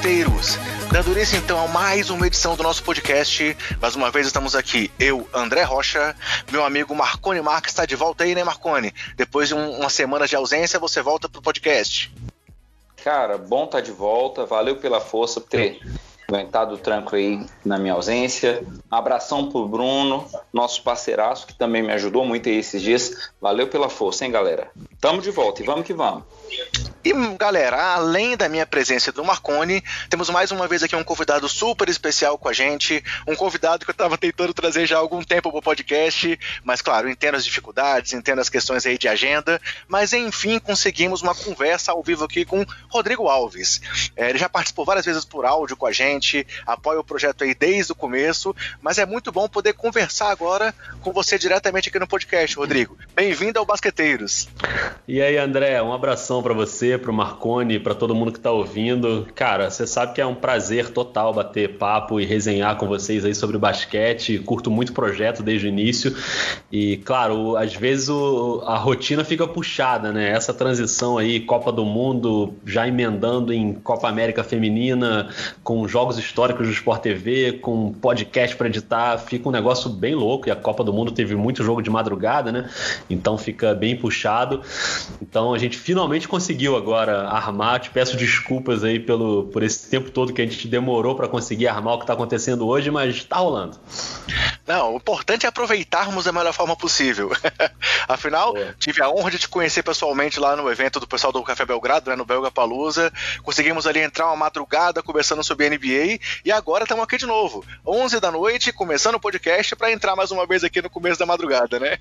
basqueteiros! Dando início então a mais uma edição do nosso podcast. Mais uma vez estamos aqui, eu, André Rocha, meu amigo Marcone Marques está de volta aí, né, Marcone? Depois de um, uma semana de ausência, você volta pro podcast. Cara, bom estar tá de volta, valeu pela força por ter aguentado o tranco aí na minha ausência. Abração pro Bruno, nosso parceiraço, que também me ajudou muito aí esses dias. Valeu pela força, hein, galera? Tamo de volta e vamos que vamos. E galera, além da minha presença do Marconi, temos mais uma vez aqui um convidado super especial com a gente, um convidado que eu estava tentando trazer já há algum tempo para o podcast, mas claro, entendo as dificuldades, entendo as questões aí de agenda, mas enfim conseguimos uma conversa ao vivo aqui com Rodrigo Alves. É, ele já participou várias vezes por áudio com a gente, apoia o projeto aí desde o começo, mas é muito bom poder conversar agora com você diretamente aqui no podcast, Rodrigo. Bem-vindo ao Basqueteiros. E aí, André, um abração para você você, pro Marconi, para todo mundo que está ouvindo. Cara, você sabe que é um prazer total bater papo e resenhar com vocês aí sobre basquete. Curto muito o projeto desde o início. E, claro, às vezes o, a rotina fica puxada, né? Essa transição aí, Copa do Mundo, já emendando em Copa América Feminina, com jogos históricos do Sport TV, com podcast para editar, fica um negócio bem louco. E a Copa do Mundo teve muito jogo de madrugada, né? Então fica bem puxado. Então a gente finalmente conseguiu agora armar. Te peço desculpas aí pelo, por esse tempo todo que a gente demorou para conseguir armar o que está acontecendo hoje, mas está rolando. Não, o importante é aproveitarmos da melhor forma possível. Afinal, é. tive a honra de te conhecer pessoalmente lá no evento do pessoal do Café Belgrado, né, no Belga Palusa. Conseguimos ali entrar uma madrugada conversando sobre NBA e agora estamos aqui de novo, 11 da noite, começando o podcast para entrar mais uma vez aqui no começo da madrugada, né?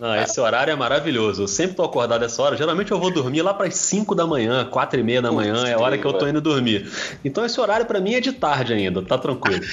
Não, esse horário é maravilhoso. Eu sempre tô acordado essa hora. Geralmente eu vou dormir lá para as 5 da manhã, 4 e meia da manhã, é a hora que eu tô indo dormir. Então esse horário para mim é de tarde ainda, tá tranquilo.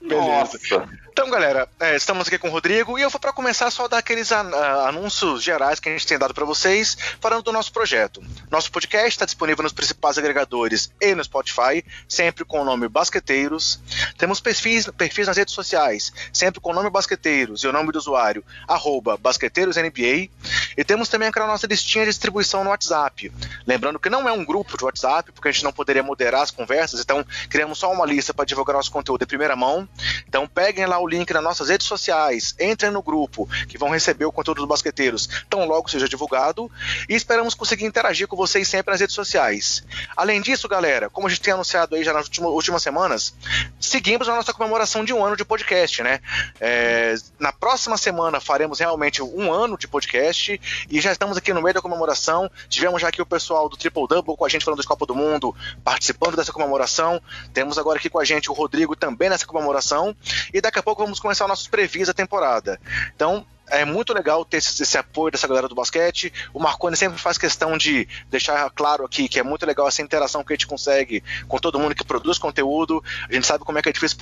Beleza. Nossa. Então, galera, é, estamos aqui com o Rodrigo e eu vou para começar só dar aqueles an anúncios gerais que a gente tem dado para vocês, falando do nosso projeto. Nosso podcast está disponível nos principais agregadores e no Spotify, sempre com o nome Basqueteiros. Temos perfis, perfis nas redes sociais, sempre com o nome Basqueteiros e o nome do usuário, arroba BasqueteirosNBA. E temos também aquela nossa listinha de distribuição no WhatsApp. Lembrando que não é um grupo de WhatsApp, porque a gente não poderia moderar as conversas, então criamos só uma lista para divulgar nosso conteúdo em primeira mão. Então peguem lá o link nas nossas redes sociais, entrem no grupo, que vão receber o conteúdo dos basqueteiros tão logo seja divulgado, e esperamos conseguir interagir com vocês sempre nas redes sociais. Além disso, galera, como a gente tem anunciado aí já nas últimas, últimas semanas, seguimos a nossa comemoração de um ano de podcast, né? É, na próxima semana faremos realmente um ano de podcast e já estamos aqui no meio da comemoração. Tivemos já aqui o pessoal do Triple Double com a gente falando da Copa do Mundo, participando dessa comemoração. Temos agora aqui com a gente o Rodrigo também nessa comemoração. E daqui a pouco vamos começar nossos previs da temporada. Então, é muito legal ter esse, esse, apoio dessa galera do basquete. O Marconi sempre faz questão de deixar claro aqui que é muito legal essa interação que a gente consegue com todo mundo que produz conteúdo. A gente sabe como é que é difícil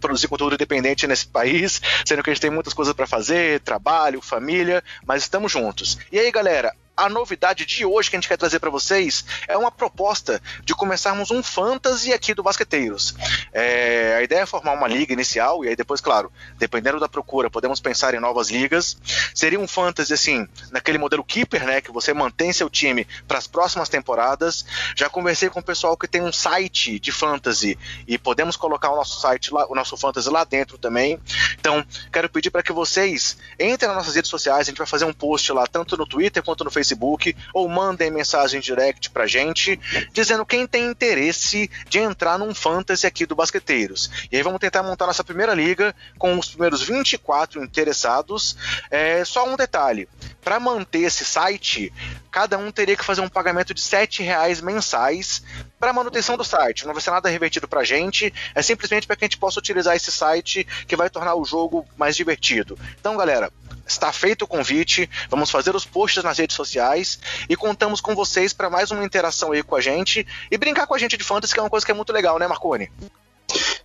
produzir conteúdo independente nesse país, sendo que a gente tem muitas coisas para fazer, trabalho, família, mas estamos juntos. E aí, galera, a novidade de hoje que a gente quer trazer para vocês é uma proposta de começarmos um fantasy aqui do Basqueteiros. É, a ideia é formar uma liga inicial, e aí depois, claro, dependendo da procura, podemos pensar em novas ligas. Seria um fantasy, assim, naquele modelo keeper, né, que você mantém seu time para as próximas temporadas. Já conversei com o pessoal que tem um site de fantasy e podemos colocar o nosso site lá, o nosso fantasy lá dentro também. Então, quero pedir para que vocês entrem nas nossas redes sociais, a gente vai fazer um post lá, tanto no Twitter quanto no Facebook Facebook ou mandem mensagem direct pra gente dizendo quem tem interesse de entrar num fantasy aqui do Basqueteiros. E aí vamos tentar montar nossa primeira liga com os primeiros 24 interessados. É, só um detalhe: para manter esse site, cada um teria que fazer um pagamento de R$ reais mensais para manutenção do site. Não vai ser nada revertido para gente, é simplesmente para que a gente possa utilizar esse site que vai tornar o jogo mais divertido. Então, galera, Está feito o convite, vamos fazer os posts nas redes sociais e contamos com vocês para mais uma interação aí com a gente e brincar com a gente de fantasy, que é uma coisa que é muito legal, né, Marconi?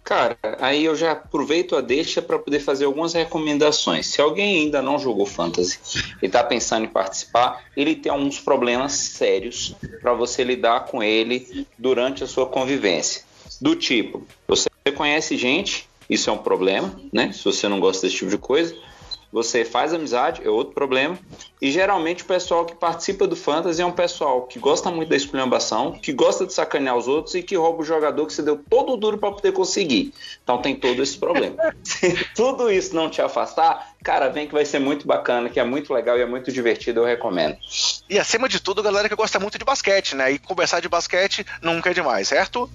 Cara, aí eu já aproveito a deixa para poder fazer algumas recomendações. Se alguém ainda não jogou Fantasy e está pensando em participar, ele tem alguns problemas sérios para você lidar com ele durante a sua convivência. Do tipo, você conhece gente, isso é um problema, né? Se você não gosta desse tipo de coisa você faz amizade, é outro problema. E geralmente o pessoal que participa do Fantasy é um pessoal que gosta muito da esculhambação, que gosta de sacanear os outros e que rouba o jogador que você deu todo o duro para poder conseguir. Então tem todo esse problema. Se tudo isso não te afastar, cara, vem que vai ser muito bacana, que é muito legal e é muito divertido, eu recomendo. E acima de tudo, galera que gosta muito de basquete, né? E conversar de basquete nunca é demais, certo?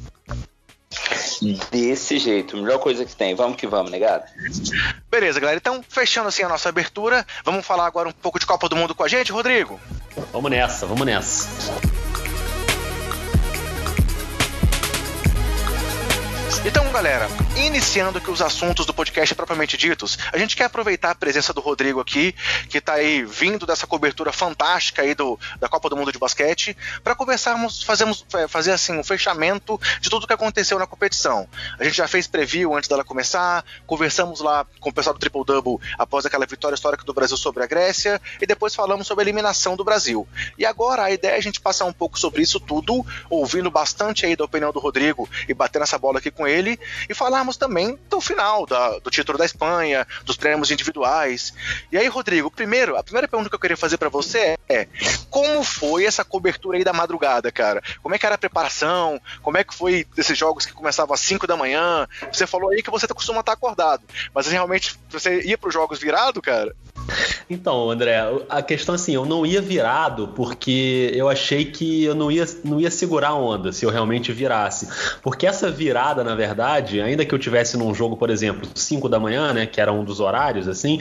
Desse jeito, melhor coisa que tem. Vamos que vamos, negado. Beleza, galera. Então, fechando assim a nossa abertura, vamos falar agora um pouco de Copa do Mundo com a gente, Rodrigo? Vamos nessa, vamos nessa. Então, galera, iniciando aqui os assuntos do podcast propriamente ditos, a gente quer aproveitar a presença do Rodrigo aqui, que está aí vindo dessa cobertura fantástica aí do, da Copa do Mundo de Basquete, para conversarmos, fazemos, fazer assim um fechamento de tudo que aconteceu na competição. A gente já fez preview antes dela começar, conversamos lá com o pessoal do Triple Double após aquela vitória histórica do Brasil sobre a Grécia, e depois falamos sobre a eliminação do Brasil. E agora a ideia é a gente passar um pouco sobre isso tudo, ouvindo bastante aí da opinião do Rodrigo e batendo essa bola aqui com ele e falarmos também do final da, do título da Espanha, dos prêmios individuais. E aí, Rodrigo, primeiro, a primeira pergunta que eu queria fazer para você é: como foi essa cobertura aí da madrugada, cara? Como é que era a preparação? Como é que foi esses jogos que começavam às 5 da manhã? Você falou aí que você costuma estar acordado, mas realmente você ia para os jogos virado, cara? Então, André, a questão assim, eu não ia virado porque eu achei que eu não ia, não ia segurar a onda se eu realmente virasse. Porque essa virada, na verdade, ainda que eu tivesse num jogo, por exemplo, 5 da manhã, né, que era um dos horários, assim,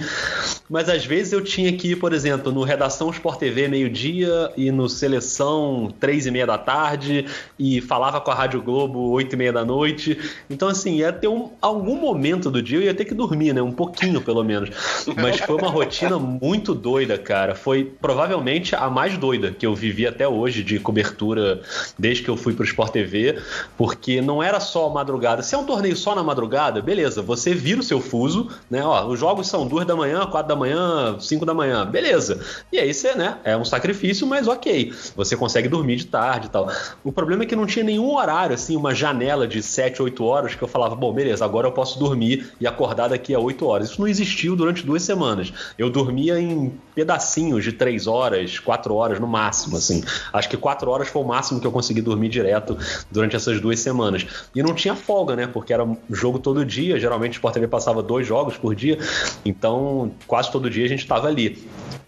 mas às vezes eu tinha que ir, por exemplo, no Redação Sport TV meio-dia e no Seleção três e meia da tarde e falava com a Rádio Globo oito e meia da noite. Então, assim, ia ter um, algum momento do dia eu ia ter que dormir, né, um pouquinho pelo menos. Mas foi uma rotina rotina muito doida, cara. Foi provavelmente a mais doida que eu vivi até hoje de cobertura desde que eu fui pro Sport TV, porque não era só madrugada. Se é um torneio só na madrugada, beleza, você vira o seu fuso, né? Ó, os jogos são duas da manhã, quatro da manhã, cinco da manhã, beleza. E aí você, né? É um sacrifício, mas ok. Você consegue dormir de tarde e tal. O problema é que não tinha nenhum horário, assim, uma janela de sete, oito horas que eu falava, bom, beleza, agora eu posso dormir e acordar daqui a oito horas. Isso não existiu durante duas semanas. Eu eu dormia em pedacinhos de três horas, quatro horas no máximo, assim. Acho que quatro horas foi o máximo que eu consegui dormir direto durante essas duas semanas. E não tinha folga, né? Porque era jogo todo dia. Geralmente o Sport TV passava dois jogos por dia. Então, quase todo dia a gente estava ali.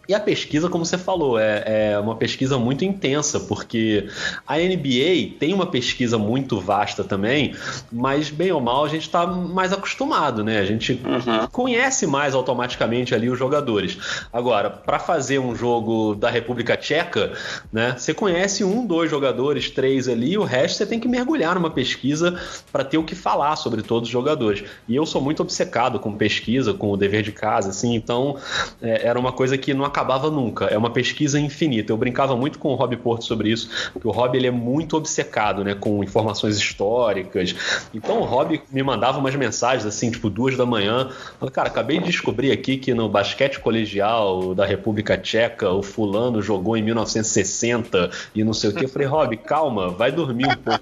E a pesquisa, como você falou, é, é, uma pesquisa muito intensa, porque a NBA tem uma pesquisa muito vasta também, mas bem ou mal a gente está mais acostumado, né? A gente uhum. conhece mais automaticamente ali os jogadores. Agora, para fazer um jogo da República Tcheca, né? Você conhece um, dois jogadores, três ali, o resto você tem que mergulhar numa pesquisa para ter o que falar sobre todos os jogadores. E eu sou muito obcecado com pesquisa, com o dever de casa, assim, então é, era uma coisa que não acabava acabava nunca. É uma pesquisa infinita. Eu brincava muito com o Rob Porto sobre isso, porque o Rob ele é muito obcecado, né, com informações históricas. Então o Rob me mandava umas mensagens assim, tipo duas da manhã. Falei, cara, acabei de descobrir aqui que no basquete colegial da República Tcheca o fulano jogou em 1960 e não sei o que. Eu falei, Rob, calma, vai dormir um pouco.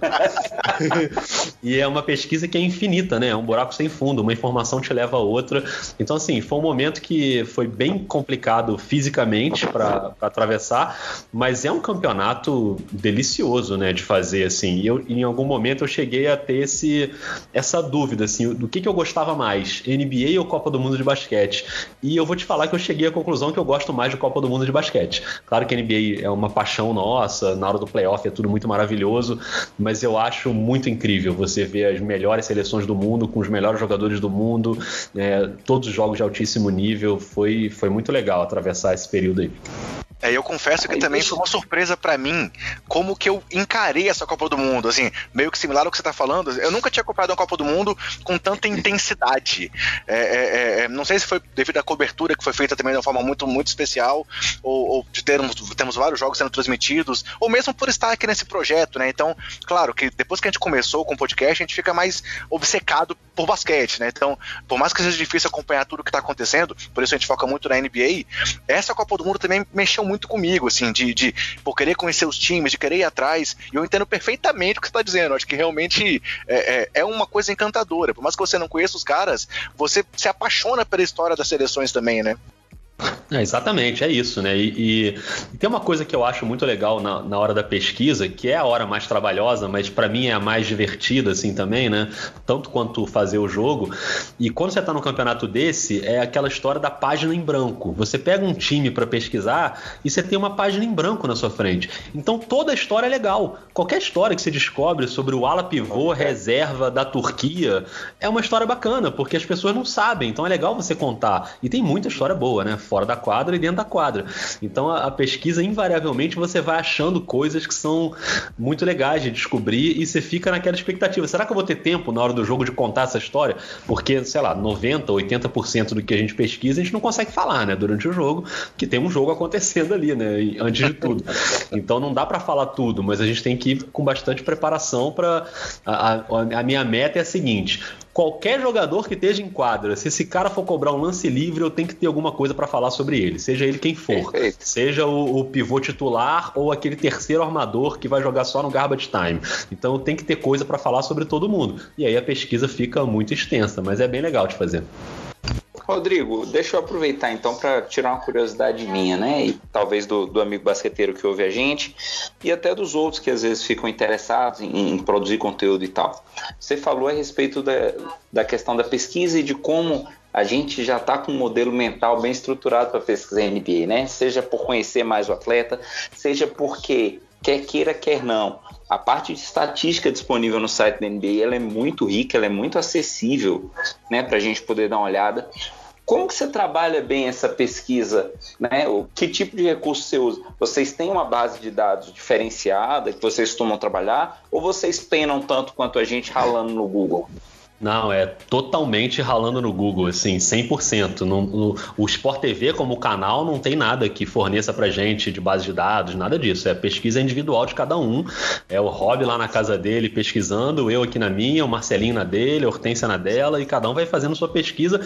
e é uma pesquisa que é infinita, né? É um buraco sem fundo. Uma informação te leva a outra. Então assim, foi um momento que foi bem complicado fisicamente fisicamente para atravessar, mas é um campeonato delicioso, né, de fazer assim. Eu, em algum momento eu cheguei a ter esse, essa dúvida assim, do que, que eu gostava mais, NBA ou Copa do Mundo de basquete? E eu vou te falar que eu cheguei à conclusão que eu gosto mais de Copa do Mundo de basquete. Claro que NBA é uma paixão nossa, na hora do playoff é tudo muito maravilhoso, mas eu acho muito incrível você ver as melhores seleções do mundo com os melhores jogadores do mundo, né, todos os jogos de altíssimo nível, foi, foi muito legal atravessar esse período aí. É, eu confesso que também foi uma surpresa para mim como que eu encarei essa Copa do Mundo, assim, meio que similar ao que você tá falando. Eu nunca tinha comprado uma Copa do Mundo com tanta intensidade. É, é, é, é, não sei se foi devido à cobertura que foi feita também de uma forma muito, muito especial, ou, ou de termos, termos vários jogos sendo transmitidos, ou mesmo por estar aqui nesse projeto, né? Então, claro que depois que a gente começou com o podcast, a gente fica mais obcecado por basquete, né? Então, por mais que seja difícil acompanhar tudo o que tá acontecendo, por isso a gente foca muito na NBA, essa Copa do Mundo também mexeu muito comigo, assim, de, de por querer conhecer os times, de querer ir atrás. E eu entendo perfeitamente o que você está dizendo. Acho que realmente é, é, é, uma coisa encantadora. Por mais que você não conheça os caras, você se apaixona pela história das seleções também, né? É, exatamente, é isso, né? E, e, e, tem uma coisa que eu acho muito legal na, na hora da pesquisa, que é a hora mais trabalhosa, mas para mim é a mais divertida, assim, também, né? Tanto quanto fazer o jogo. E quando você tá num campeonato desse, é aquela história da página em branco. Você pega um time para pesquisar e você tem uma página em branco na sua frente. Então toda a história é legal. Qualquer história que você descobre sobre o ala pivô reserva da Turquia é uma história bacana, porque as pessoas não sabem. Então é legal você contar. E tem muita história boa, né? Fora da quadra e dentro da quadra. Então a, a, pesquisa, invariavelmente, você vai achando coisas que são muito legais de descobrir e você fica naquela expectativa. Será que eu vou ter tempo na hora do jogo de contar essa história? Porque, sei lá, 90, 80% do que a gente pesquisa a gente não consegue falar, né, durante o jogo, que tem um jogo acontecendo ali, né, antes de tudo. Então não dá para falar tudo, mas a gente tem que ir com bastante preparação para a, a, a minha meta é a seguinte: qualquer jogador que esteja em quadra, se esse cara for cobrar um lance livre, eu tenho que ter alguma coisa para falar sobre ele, seja ele quem for. Perfeito. Seja o, o, pivô titular ou aquele terceiro armador que vai jogar só no garbage time. Então tenho que ter coisa para falar sobre todo mundo. E aí a pesquisa fica muito extensa, mas é bem legal de fazer. Rodrigo, deixa eu aproveitar então para tirar uma curiosidade minha, né? E talvez do, do, amigo basqueteiro que ouve a gente e até dos outros que às vezes ficam interessados em, em produzir conteúdo e tal. Você falou a respeito da, da questão da pesquisa e de como a gente já está com um modelo mental bem estruturado para pesquisar NBA, né? Seja por conhecer mais o atleta, seja porque quer queira, quer não. A parte de estatística disponível no site da NBA ela é muito rica, ela é muito acessível né, para a gente poder dar uma olhada. Como que você trabalha bem essa pesquisa? Né? O, que tipo de recurso você usa? Vocês têm uma base de dados diferenciada que vocês costumam trabalhar? Ou vocês penam tanto quanto a gente ralando no Google? Não, é totalmente ralando no Google, assim, 100%. No, no, o Sport TV, como canal, não tem nada que forneça pra gente de base de dados, nada disso. É pesquisa individual de cada um. É o Rob lá na casa dele pesquisando, eu aqui na minha, o Marcelinho na dele, a Hortência na dela, e cada um vai fazendo sua pesquisa.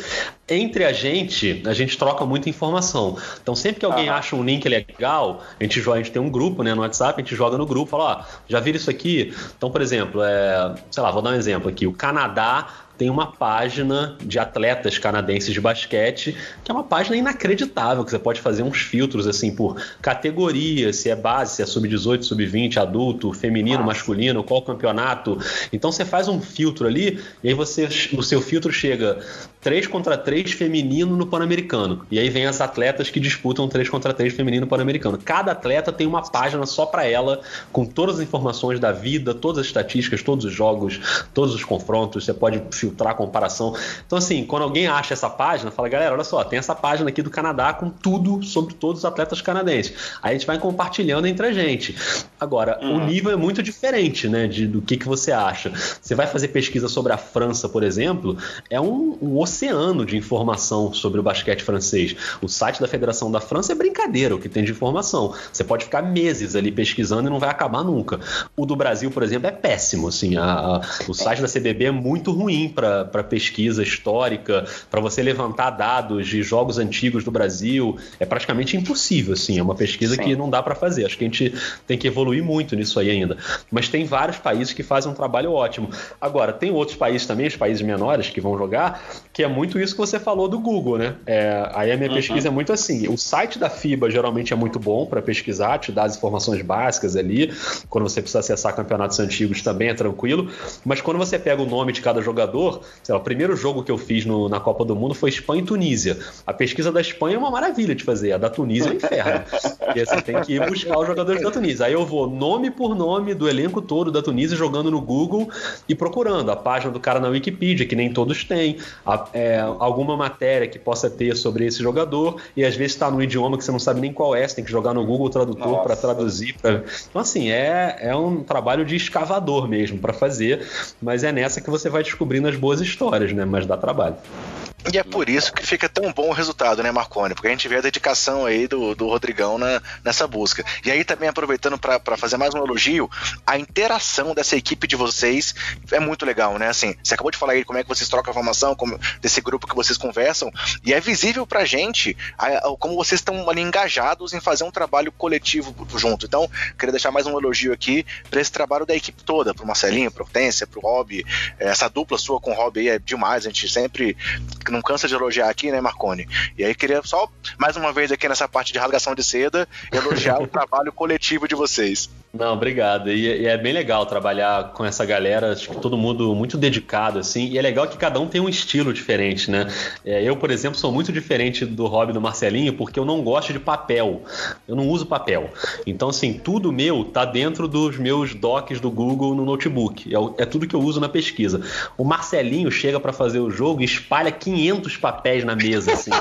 Entre a gente, a gente troca muita informação. Então, sempre que alguém ah. acha um link legal, a gente, joga, a gente tem um grupo né, no WhatsApp, a gente joga no grupo, fala, ó, já viram isso aqui? Então, por exemplo, é, sei lá, vou dar um exemplo aqui. O Canadá tem uma página de atletas canadenses de basquete, que é uma página inacreditável, que você pode fazer uns filtros assim por categoria, se é base, se é sub-18, sub-20, adulto, feminino, Nossa. masculino, qual campeonato. Então você faz um filtro ali e aí você o seu filtro chega 3 contra 3 feminino no Pan-Americano. E aí vem as atletas que disputam 3 contra 3 feminino no Pan-Americano. Cada atleta tem uma página só para ela, com todas as informações da vida, todas as estatísticas, todos os jogos, todos os confrontos. Você pode filtrar a comparação. Então, assim, quando alguém acha essa página, fala, galera, olha só, tem essa página aqui do Canadá com tudo sobre todos os atletas canadenses. Aí a gente vai compartilhando entre a gente. Agora, uhum. o nível é muito diferente, né, de, do que, que você acha. Você vai fazer pesquisa sobre a França, por exemplo, é um, um oceano de informação sobre o basquete francês. O site da Federação da França é brincadeira o que tem de informação. Você pode ficar meses ali pesquisando e não vai acabar nunca. O do Brasil, por exemplo, é péssimo. Assim, a, a, o site da CBB é muito ruim para pesquisa histórica, para você levantar dados de jogos antigos do Brasil. É praticamente impossível. Assim, é uma pesquisa Sim. que não dá para fazer. Acho que a gente tem que evoluir muito nisso aí ainda. Mas tem vários países que fazem um trabalho ótimo. Agora, tem outros países também, os países menores que vão jogar, que é muito isso que você falou do Google, né? É, aí a minha uhum. pesquisa é muito assim. O site da FIBA geralmente é muito bom para pesquisar, te dá as informações básicas ali. Quando você precisa acessar campeonatos antigos também é tranquilo. Mas quando você pega o nome de cada jogador, sei lá, o primeiro jogo que eu fiz no, na Copa do Mundo foi Espanha e Tunísia. A pesquisa da Espanha é uma maravilha de fazer, a da Tunísia é um inferno. Porque você tem que ir buscar os jogadores da Tunísia. Aí eu vou nome por nome do elenco todo da Tunísia jogando no Google e procurando a página do cara na Wikipedia, que nem todos têm. A, é, alguma matéria que possa ter sobre esse jogador e às vezes está no idioma que você não sabe nem qual é, você tem que jogar no Google Tradutor para traduzir. Pra... Então, assim, é, é um trabalho de escavador mesmo para fazer, mas é nessa que você vai descobrindo boas histórias, né? Mas dá trabalho. E é por isso que fica tão bom o resultado, né, Marconi? Porque a gente vê a dedicação aí do, do Rodrigão na, nessa busca. E aí também aproveitando para fazer mais um elogio, a interação dessa equipe de vocês é muito legal, né? Assim, você acabou de falar aí como é que vocês trocam a informação, como, desse grupo que vocês conversam, e é visível pra gente a, a, como vocês estão ali engajados em fazer um trabalho coletivo junto. Então, queria deixar mais um elogio aqui para esse trabalho da equipe toda, pro Marcelinho, pro Hortência, pro Rob. Essa dupla sua com o Rob aí é demais, a gente sempre não cansa de elogiar aqui, né, Marconi? E aí queria só, mais uma vez aqui nessa parte de rasgação de seda, elogiar o trabalho coletivo de vocês. Não, obrigado. E, e, é bem legal trabalhar com essa galera, acho que todo mundo muito dedicado, assim. E é legal que cada um tem um estilo diferente, né? É, eu, por exemplo, sou muito diferente do hobby do Marcelinho porque eu não gosto de papel. Eu não uso papel. Então, assim, tudo meu tá dentro dos meus docs do Google no notebook. É, é tudo que eu uso na pesquisa. O Marcelinho chega para fazer o jogo e espalha 500 papéis na mesa, assim.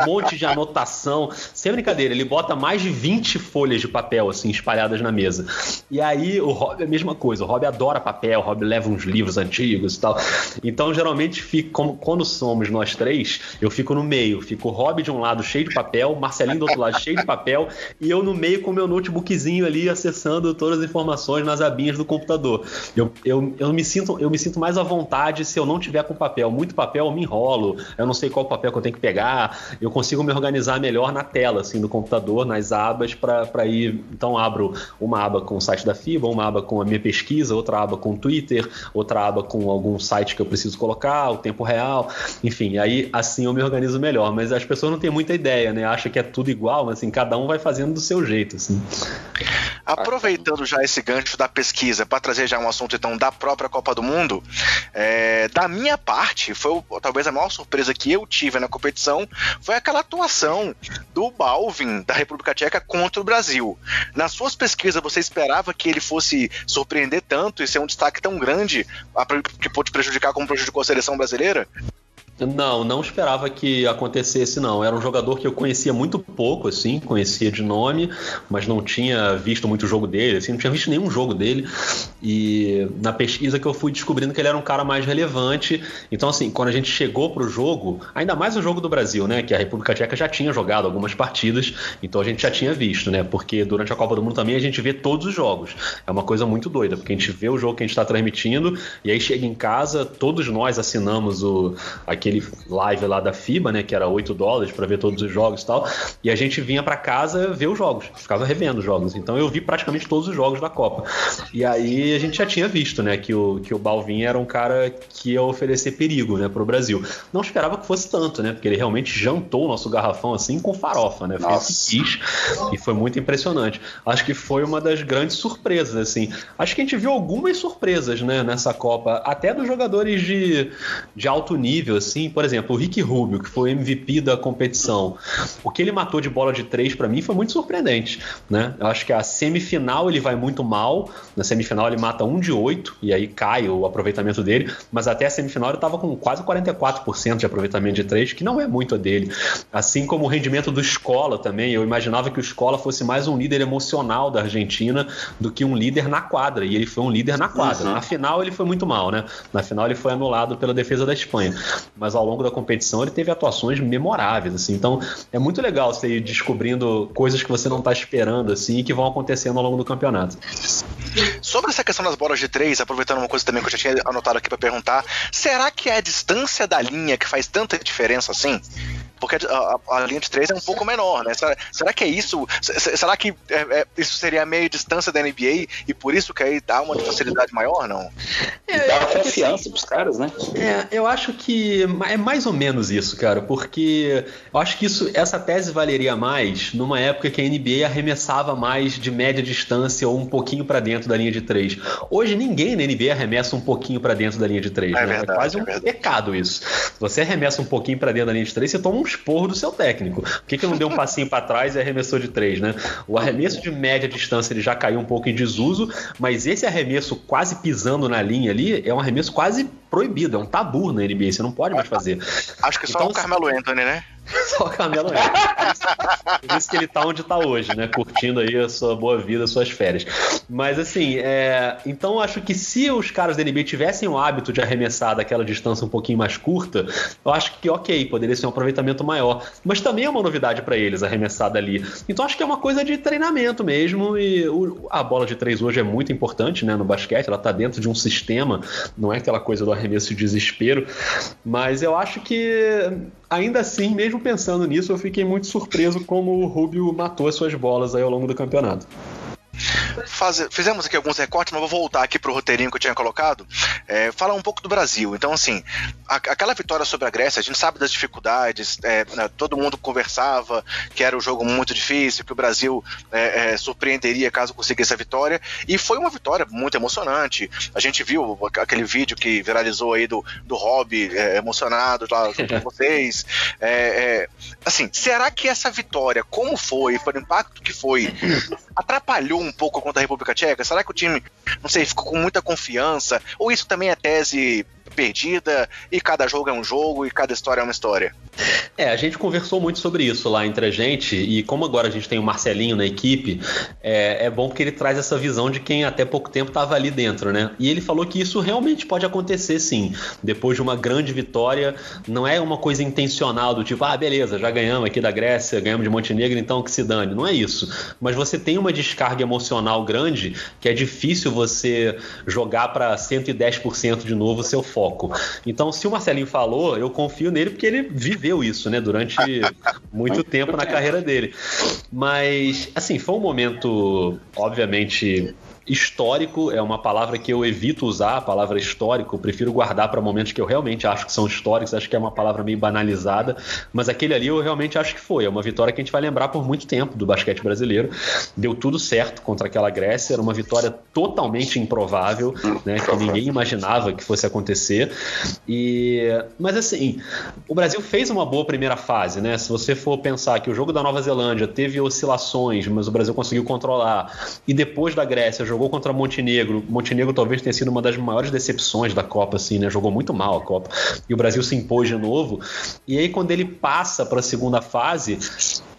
um monte de anotação. Sem brincadeira, ele bota mais de 20 folhas de papel, assim, espalhadas na mesa. E aí o Rob é a mesma coisa. O Rob adora papel, o Rob leva uns livros antigos e tal. Então, geralmente, fico, como, quando somos nós três, eu fico no meio. Fico o Rob de um lado cheio de papel, Marcelinho do outro lado cheio de papel, e eu no meio com meu notebookzinho ali acessando todas as informações nas abinhas do computador. Eu, eu, eu, me, sinto, eu me sinto mais à vontade se eu não tiver com papel. Muito papel eu me enrolo, eu não sei qual papel que eu tenho que pegar, eu consigo me organizar melhor na tela, assim, do computador, nas abas, para ir. Então, abro uma aba aba com o site da FIBA, uma aba com a minha pesquisa, outra aba com o Twitter, outra aba com algum site que eu preciso colocar, o tempo real, enfim, aí assim eu me organizo melhor. Mas as pessoas não têm muita ideia, né? Acha que é tudo igual, mas assim, cada um vai fazendo do seu jeito, assim. Aproveitando já esse gancho da pesquisa para trazer já um assunto então da própria Copa do Mundo, é, da minha parte, foi talvez a maior surpresa que eu tive na competição foi aquela atuação do Balvin da República Tcheca contra o Brasil. Nas suas pesquisas, você esperava que ele fosse surpreender tanto e ser um destaque tão grande que pode prejudicar como prejudicou a seleção brasileira? Não, não esperava que acontecesse, não. Era um jogador que eu conhecia muito pouco, assim, conhecia de nome, mas não tinha visto muito jogo dele, assim, não tinha visto nenhum jogo dele. E na pesquisa que eu fui descobrindo que ele era um cara mais relevante. Então, assim, quando a gente chegou pro jogo, ainda mais o jogo do Brasil, né? Que a República Tcheca já tinha jogado algumas partidas, então a gente já tinha visto, né? Porque durante a Copa do Mundo também a gente vê todos os jogos. É uma coisa muito doida, porque a gente vê o jogo que a gente está transmitindo, e aí chega em casa, todos nós assinamos o aquele aquele live lá da FIBA, né, que era 8 dólares para ver todos os jogos e tal, e a gente vinha para casa ver os jogos, ficava revendo os jogos. Então eu vi praticamente todos os jogos da Copa. E aí a gente já tinha visto, né, que o, que o Balvin era um cara que ia oferecer perigo, né, pro Brasil. Não esperava que fosse tanto, né, porque ele realmente jantou o nosso garrafão assim com farofa, né, fez quis e foi muito impressionante. Acho que foi uma das grandes surpresas, assim. Acho que a gente viu algumas surpresas, né, nessa Copa, até dos jogadores de, de alto nível, assim, assim, por exemplo, o Rick Rubio, que foi MVP da competição, o que ele matou de bola de três para mim foi muito surpreendente, né? Eu acho que a semifinal ele vai muito mal, na semifinal ele mata um de oito e aí cai o aproveitamento dele, mas até a semifinal ele estava com quase 44% de aproveitamento de três, que não é muito a dele. Assim como o rendimento do Escola também, eu imaginava que o Escola fosse mais um líder emocional da Argentina do que um líder na quadra, e ele foi um líder na quadra. Uhum. Na final ele foi muito mal, né? Na final ele foi anulado pela defesa da Espanha. Mas ao longo da competição ele teve atuações memoráveis, assim. Então é muito legal você ir descobrindo coisas que você não está esperando, assim, e que vão acontecendo ao longo do campeonato. Sobre essa questão das bolas de três, aproveitando uma coisa também que eu já tinha anotado aqui para perguntar, será que é a distância da linha que faz tanta diferença assim? Porque a, a, linha de três é um pouco menor, né? Será, será que é isso? Será que é, é, isso seria a meia distância da NBA e por isso que aí dá uma facilidade maior, não? É, e dá confiança pros caras, né? É, eu acho que é mais ou menos isso, cara, porque eu acho que isso, essa tese valeria mais numa época que a NBA arremessava mais de média distância ou um pouquinho para dentro da linha de três. Hoje ninguém na NBA arremessa um pouquinho para dentro da linha de três, é né? Verdade, é quase um pecado isso. Você arremessa um pouquinho para dentro da linha de três, você toma um esporro do seu técnico. Por que, que não deu um passinho para trás e arremessou de três, né? O arremesso de média distância ele já caiu um pouco em desuso, mas esse arremesso quase pisando na linha ali é um arremesso quase proibido, é um tabu na NBA, você não pode mais fazer. Acho que só então, o Carmelo Anthony, né? Só o Camelo é. Por isso, que ele tá onde tá hoje, né? Curtindo aí a sua boa vida, as suas férias. Mas assim, é... então acho que se os caras da NBA tivessem o hábito de arremessar daquela distância um pouquinho mais curta, eu acho que ok, poderia ser um aproveitamento maior. Mas também é uma novidade para eles arremessar dali. Então acho que é uma coisa de treinamento mesmo. E o... a bola de três hoje é muito importante, né? No basquete, ela tá dentro de um sistema, não é aquela coisa do arremesso de desespero. Mas eu acho que ainda assim, mesmo pensando nisso, eu fiquei muito surpreso como o Rubio matou as suas bolas aí ao longo do campeonato. Fazer, fizemos aqui alguns recortes, mas vou voltar aqui pro roteirinho que eu tinha colocado, é, falar um pouco do Brasil. Então, assim, a, aquela vitória sobre a Grécia, a gente sabe das dificuldades, é, né, todo mundo conversava que era um jogo muito difícil, que o Brasil é, é, surpreenderia caso conseguisse a vitória, e foi uma vitória muito emocionante. A gente viu aquele vídeo que viralizou aí do, do Hobby é, emocionado lá com vocês. É, assim, será que essa vitória, como foi, foi o impacto que foi, atrapalhou um pouco contra a República Tcheca? Será que o time, não sei, ficou com muita confiança? Ou isso também é tese perdida e cada jogo é um jogo e cada história é uma história. É, a gente conversou muito sobre isso lá entre a gente e como agora a gente tem o Marcelinho na equipe, é, é bom porque ele traz essa visão de quem até pouco tempo estava ali dentro, né? E ele falou que isso realmente pode acontecer sim. Depois de uma grande vitória, não é uma coisa intencional do tipo, ah, beleza, já ganhamos aqui da Grécia, ganhamos de Montenegro, então que se dane. Não é isso. Mas você tem uma descarga emocional grande que é difícil você jogar para 110% de novo o seu foco foco. Então, se o Marcelinho falou, eu confio nele porque ele viveu isso, né, durante muito tempo na carreira dele. Mas, assim, foi um momento, obviamente, Histórico é uma palavra que eu evito usar, a palavra histórico, prefiro guardar para momentos que eu realmente acho que são históricos, acho que é uma palavra meio banalizada, mas aquele ali eu realmente acho que foi. É uma vitória que a gente vai lembrar por muito tempo do basquete brasileiro. Deu tudo certo contra aquela Grécia, era uma vitória totalmente improvável, né, que ninguém imaginava que fosse acontecer. E mas assim, o Brasil fez uma boa primeira fase, né? Se você for pensar que o jogo da Nova Zelândia teve oscilações, mas o Brasil conseguiu controlar, e depois da Grécia jogou contra Montenegro. Montenegro talvez tenha sido uma das maiores decepções da Copa, assim, né? Jogou muito mal a Copa. E o Brasil se impôs de novo. E aí, quando ele passa para a segunda fase,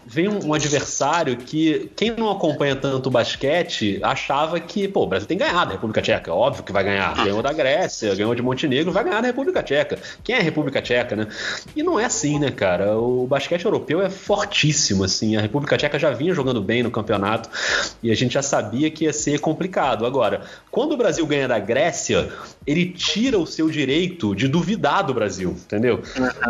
vem um, um, adversário que quem não acompanha tanto o basquete achava que, pô, o Brasil tem ganhado a República Tcheca, óbvio que vai ganhar. Ganhou da Grécia, ganhou de Montenegro, vai ganhar da República Tcheca. Quem é a República Tcheca, né? E não é assim, né, cara? O basquete europeu é fortíssimo, assim. A República Tcheca já vinha jogando bem no campeonato e a gente já sabia que ia ser complicado. Agora, quando o Brasil ganha da Grécia, ele tira o seu direito de duvidar do Brasil, entendeu?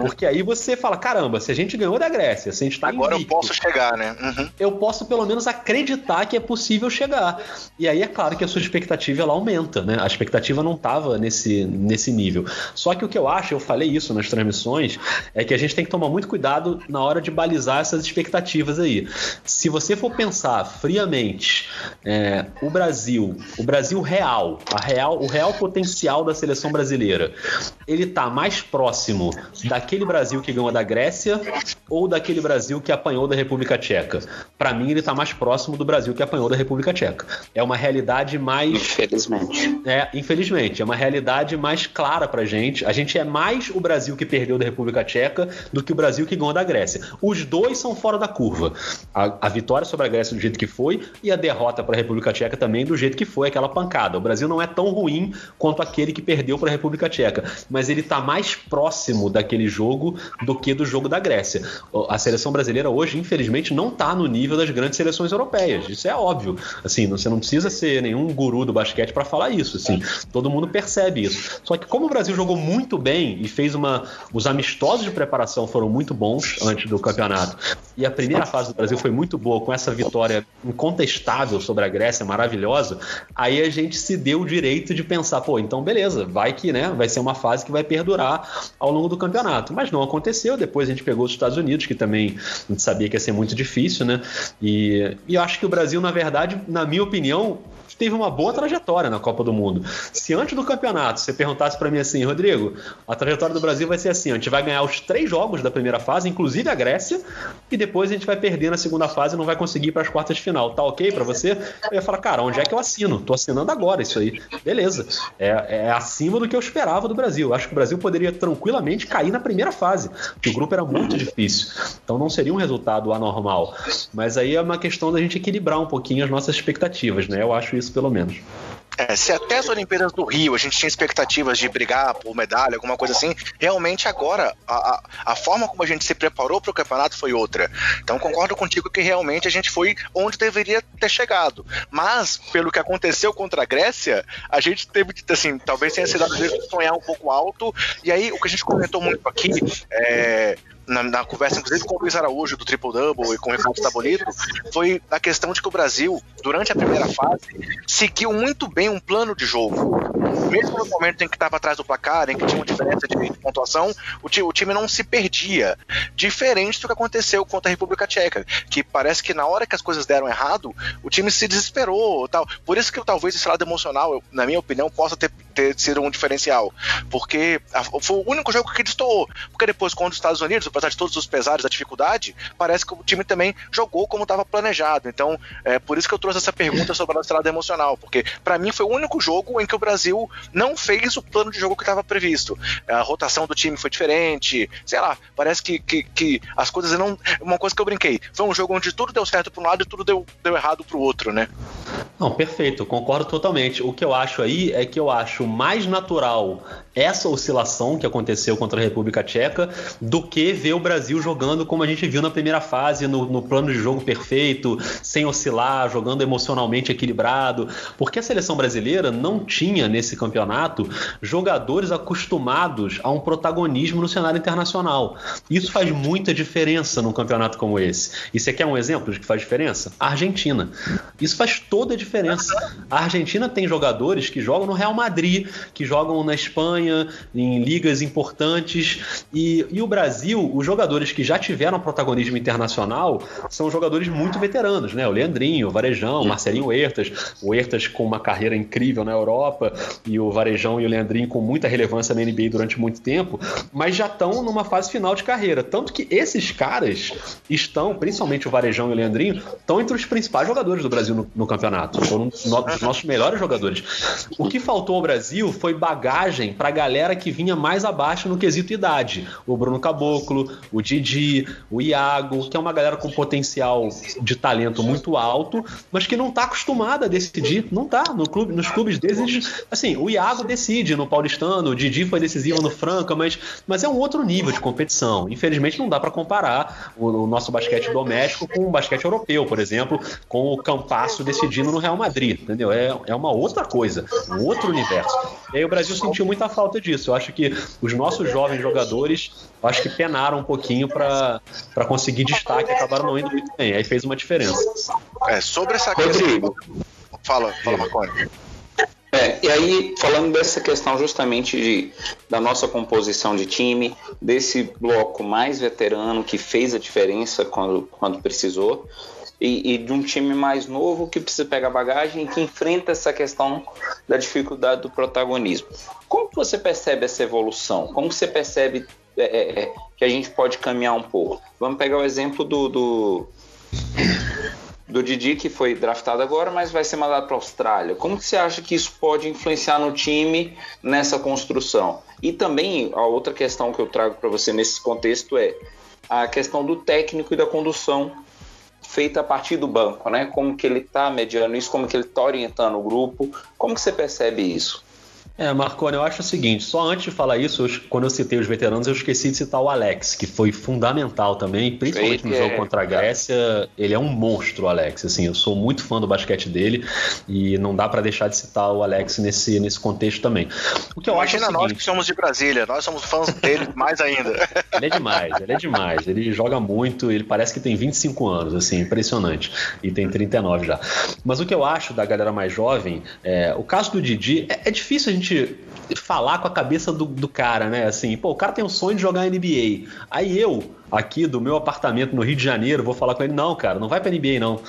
Porque aí você fala, caramba, se a gente ganhou da Grécia, se a gente tá Agora invicto, eu posso chegar, né? Uhum. Eu posso pelo menos acreditar que é possível chegar. E aí é claro que a sua expectativa ela aumenta, né? A expectativa não estava nesse, nesse nível. Só que o que eu acho, eu falei isso nas transmissões, é que a gente tem que tomar muito cuidado na hora de balizar essas expectativas aí. Se você for pensar friamente, é, o Brasil, o Brasil real, a real, o real potencial da seleção brasileira, ele está mais próximo daquele Brasil que ganhou da Grécia ou daquele Brasil que apanhou da República Tcheca. Para mim, ele está mais próximo do Brasil que apanhou da República Tcheca. É uma realidade mais. Infelizmente. É, infelizmente. É uma realidade mais clara pra gente. A gente é mais o Brasil que perdeu da República Tcheca do que o Brasil que ganhou da Grécia. Os dois são fora da curva. A, a vitória sobre a Grécia do jeito que foi e a derrota para a República Tcheca também do jeito que foi, aquela pancada. O Brasil não é tão ruim quanto aquele que perdeu para a República Tcheca, mas ele está mais próximo daquele jogo do que do jogo da Grécia. A seleção brasileira hoje, infelizmente, não está no nível das grandes seleções europeias. Isso é óbvio. Assim, você não precisa ser nenhum guru do basquete para falar isso. Assim, todo mundo percebe isso. Só que como o Brasil jogou muito bem e fez uma, os amistosos de preparação foram muito bons antes do campeonato. E a primeira fase do Brasil foi muito boa com essa vitória incontestável sobre a Grécia, maravilhosa. Aí a gente se deu o direito de pensar, pô, então beleza, vai que, né, vai ser uma fase que vai perdurar ao longo do campeonato. Mas não aconteceu. Depois a gente pegou os Estados Unidos, que também a gente sabia que ia ser muito difícil, né? E, e eu acho que o Brasil, na verdade, na minha opinião, teve uma boa trajetória na Copa do Mundo. Se antes do campeonato você perguntasse para mim assim, Rodrigo, a trajetória do Brasil vai ser assim: a gente vai ganhar os três jogos da primeira fase, inclusive a Grécia, e depois a gente vai perder na segunda fase e não vai conseguir ir para as quartas de final. Tá ok para você? Eu ia falar, cara, onde é que eu assino? Tô assinando agora isso aí. Beleza. É, é acima do que eu esperava do Brasil. Acho que o Brasil poderia tranquilamente cair na primeira fase, porque o grupo era muito difícil. Então não seria um resultado anormal. Mas aí é uma questão da gente equilibrar um pouquinho as nossas expectativas, né? Eu acho isso pelo menos. É, se até as Olimpíadas do Rio a gente tinha expectativas de brigar por medalha, alguma coisa assim, realmente agora a, a, forma como a gente se preparou para o campeonato foi outra. Então concordo contigo que realmente a gente foi onde deveria ter chegado. Mas, pelo que aconteceu contra a Grécia, a gente teve, assim, talvez tenha sido às sonhar um pouco alto. E aí, o que a gente comentou muito aqui é na, na, conversa, inclusive com o Luiz Araújo do Triple Double e com o Ricardo Tabolito, foi a questão de que o Brasil, durante a primeira fase, seguiu muito bem um plano de jogo. Mesmo no momento em que estava atrás do placar, em que tinha uma diferença de pontuação, o, o time não se perdia. Diferente do que aconteceu contra a República Tcheca, que parece que na hora que as coisas deram errado, o time se desesperou. Tal. Por isso que talvez esse lado emocional, na minha opinião, possa ter, ter sido um diferencial. Porque a, foi o único jogo que destoou. Porque depois, contra os Estados Unidos, apesar de todos os pesares da dificuldade, parece que o time também jogou como estava planejado. Então, é por isso que eu trouxe essa pergunta sobre esse lado emocional. Porque, para mim, foi o único jogo em que o Brasil não fez o plano de jogo que estava previsto. A rotação do time foi diferente, sei lá, parece que, que, que, as coisas não. Uma coisa que eu brinquei, foi um jogo onde tudo deu certo para um lado e tudo deu, deu errado para o outro, né? Não, perfeito, concordo totalmente. O que eu acho aí é que eu acho mais natural essa oscilação que aconteceu contra a República Tcheca do que ver o Brasil jogando como a gente viu na primeira fase, no, no plano de jogo perfeito, sem oscilar, jogando emocionalmente equilibrado. Porque a seleção brasileira não tinha nesse campeonato jogadores acostumados a um protagonismo no cenário internacional. Isso faz muita diferença num campeonato como esse. E você quer um exemplo de que faz diferença? A Argentina. Isso faz toda a diferença. A Argentina tem jogadores que jogam no Real Madrid, que jogam na Espanha, em ligas importantes. E, e o Brasil, os jogadores que já tiveram protagonismo internacional são jogadores muito veteranos, né? O Leandrinho, o Varejão, o Marcelinho Huertas, o Huertas com uma carreira incrível na Europa e o Varejão e o Leandrinho com muita relevância na NBA durante muito tempo, mas já estão numa fase final de carreira. Tanto que esses caras estão, principalmente o Varejão e o Leandrinho, estão entre os principais jogadores do Brasil no, no campeonato. Foram dos nossos melhores jogadores. O que faltou ao Brasil foi bagagem para a galera que vinha mais abaixo no quesito idade. O Bruno Caboclo, o Didi, o Iago, que é uma galera com potencial de talento muito alto, mas que não está acostumada a decidir. Não está no clube, nos clubes deles. Assim, o Iago decide no Paulistano, o Didi foi decisivo no Franca, mas, mas é um outro nível de competição. Infelizmente não dá para comparar o, o, nosso basquete doméstico com o basquete europeu, por exemplo, com o Campasso decidindo no Real Madrid, entendeu? É, é uma outra coisa, um outro universo. E aí o Brasil sentiu muita falta disso. Eu acho que os nossos jovens jogadores, acho que penaram um pouquinho para conseguir destaque e acabaram não indo muito bem. Aí fez uma diferença. É, sobre essa questão. Fala, fala, Marconi. É, e aí, falando dessa questão justamente de, da nossa composição de time, desse bloco mais veterano que fez a diferença quando, quando precisou, e, e, de um time mais novo que precisa pegar bagagem e que enfrenta essa questão da dificuldade do protagonismo. Como você percebe essa evolução? Como você percebe é, é, é, que a gente pode caminhar um pouco? Vamos pegar o exemplo do, do do Didi, que foi draftado agora, mas vai ser mandado para a Austrália. Como que você acha que isso pode influenciar no time nessa construção? E também a outra questão que eu trago para você nesse contexto é a questão do técnico e da condução feita a partir do banco, né? Como que ele está mediando isso, como que ele está orientando o grupo, como que você percebe isso? É, Marconi, eu acho o seguinte, só antes de falar isso, eu, quando eu citei os veteranos, eu esqueci de citar o Alex, que foi fundamental também, principalmente no jogo contra a Grécia, ele é um monstro, o Alex, assim, eu sou muito fã do basquete dele e não dá para deixar de citar o Alex nesse, nesse contexto também. O que eu Imagina acho é seguinte, nós que somos de Brasília, nós somos fãs dele mais ainda. Ele é demais, ele é demais, ele joga muito, ele parece que tem 25 anos, assim, impressionante, e tem 39 já. Mas o que eu acho da galera mais jovem, é, o caso do Didi, é, é difícil a gente gente falar com a cabeça do, do cara, né? Assim, pô, o cara tem um sonho de jogar NBA. Aí eu, aqui do meu apartamento no Rio de Janeiro, vou falar com ele, não, cara, não vai pra NBA não.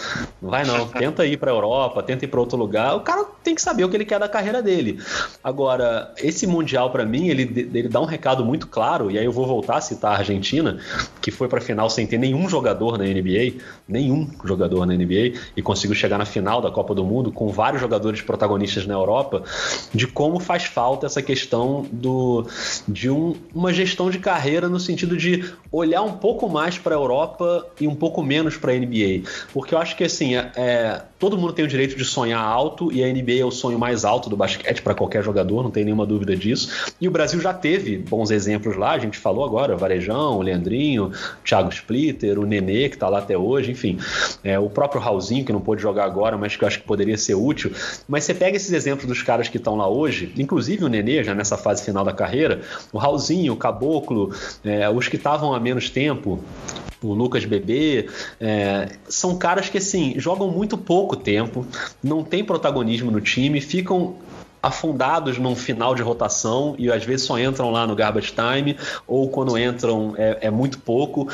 Não vai não. Tenta ir pra Europa, tenta ir pra outro lugar. O cara tem que saber o que ele quer da carreira dele. Agora, esse Mundial para mim, ele, ele dá um recado muito claro, e aí eu vou voltar a citar a Argentina, que foi pra final sem ter nenhum jogador na NBA, nenhum jogador na NBA, e conseguiu chegar na final da Copa do Mundo com vários jogadores protagonistas na Europa, de como faz falta essa questão do, de um, uma gestão de carreira no sentido de olhar um pouco mais para a Europa e um pouco menos para a NBA. Porque eu acho que assim, é, é, todo mundo tem o direito de sonhar alto e a NBA é o sonho mais alto do basquete para qualquer jogador, não tem nenhuma dúvida disso. E o Brasil já teve bons exemplos lá, a gente falou agora, o Varejão, o Leandrinho, o Thiago Splitter, o Nenê, que está lá até hoje, enfim. É, o próprio Raulzinho, que não pôde jogar agora, mas que eu acho que poderia ser útil. Mas você pega esses exemplos dos caras que estão lá hoje, inclusive o Nenê, já nessa fase final da carreira, o Raulzinho, o Caboclo, é, os que estavam há menos tempo, o Lucas Bebê, é, são caras que assim jogam muito pouco tempo, não tem protagonismo no time, ficam afundados num final de rotação e às vezes só entram lá no garbage time ou quando entram é, é muito pouco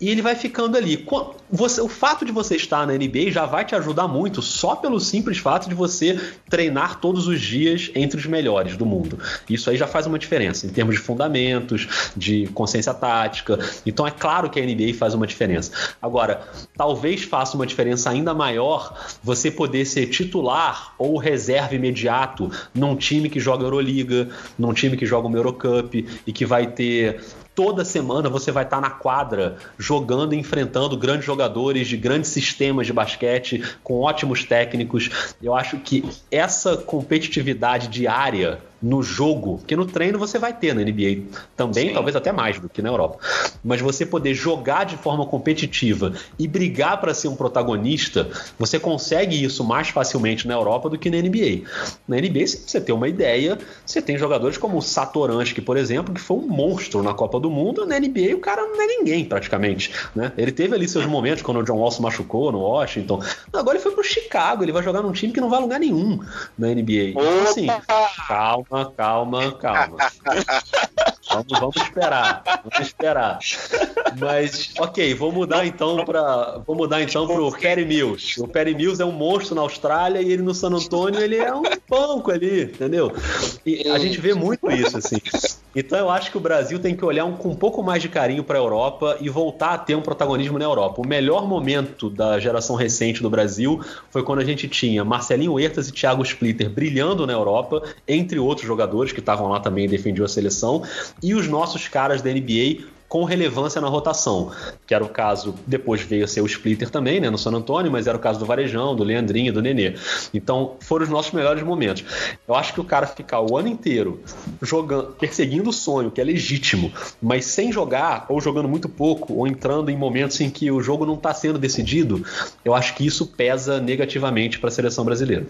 e ele vai ficando ali. Você, o fato de você estar na NBA já vai te ajudar muito, só pelo simples fato de você treinar todos os dias entre os melhores do mundo. Isso aí já faz uma diferença em termos de fundamentos, de consciência tática. Então é claro que a NBA faz uma diferença. Agora, talvez faça uma diferença ainda maior você poder ser titular ou reserva imediato num time que joga Euroliga, num time que joga uma Eurocup e que vai ter toda semana você vai estar na quadra jogando e enfrentando grandes jogadores de grandes sistemas de basquete com ótimos técnicos. Eu acho que essa competitividade diária no jogo, que no treino você vai ter na NBA também, Sim. talvez até mais do que na Europa. Mas você poder jogar de forma competitiva e brigar para ser um protagonista, você consegue isso mais facilmente na Europa do que na NBA. Na NBA, se você tem uma ideia, você tem jogadores como o Satoransky, por exemplo, que foi um monstro na Copa do Mundo. Na NBA, o cara não é ninguém praticamente. Né? Ele teve ali seus momentos quando o John Wall se machucou no Washington. Agora ele foi pro Chicago, ele vai jogar num time que não vai lugar nenhum na NBA. Então, assim, calma calma, calma, calma. vamos, vamos esperar, vamos esperar. Mas, ok, vou mudar então para, vou mudar então pro Perry Mills. O Perry Mills é um monstro na Austrália e ele no San Antônio ele é um banco ali, entendeu? E a gente vê muito isso assim. Então eu acho que o Brasil tem que olhar um, com um pouco mais de carinho para a Europa e voltar a ter um protagonismo na Europa. O melhor momento da geração recente do Brasil foi quando a gente tinha Marcelinho Huertas e Thiago Splitter brilhando na Europa, entre outros jogadores que estavam lá também e defendiam a seleção, e os nossos caras da NBA com relevância na rotação, que era o caso, depois veio a ser o Splitter também, né, no San Antônio, mas era o caso do Varejão, do Leandrinho, do Nenê. Então, foram os nossos melhores momentos. Eu acho que o cara ficar o ano inteiro jogando, perseguindo o sonho, que é legítimo, mas sem jogar, ou jogando muito pouco, ou entrando em momentos em que o jogo não está sendo decidido, eu acho que isso pesa negativamente para a seleção brasileira.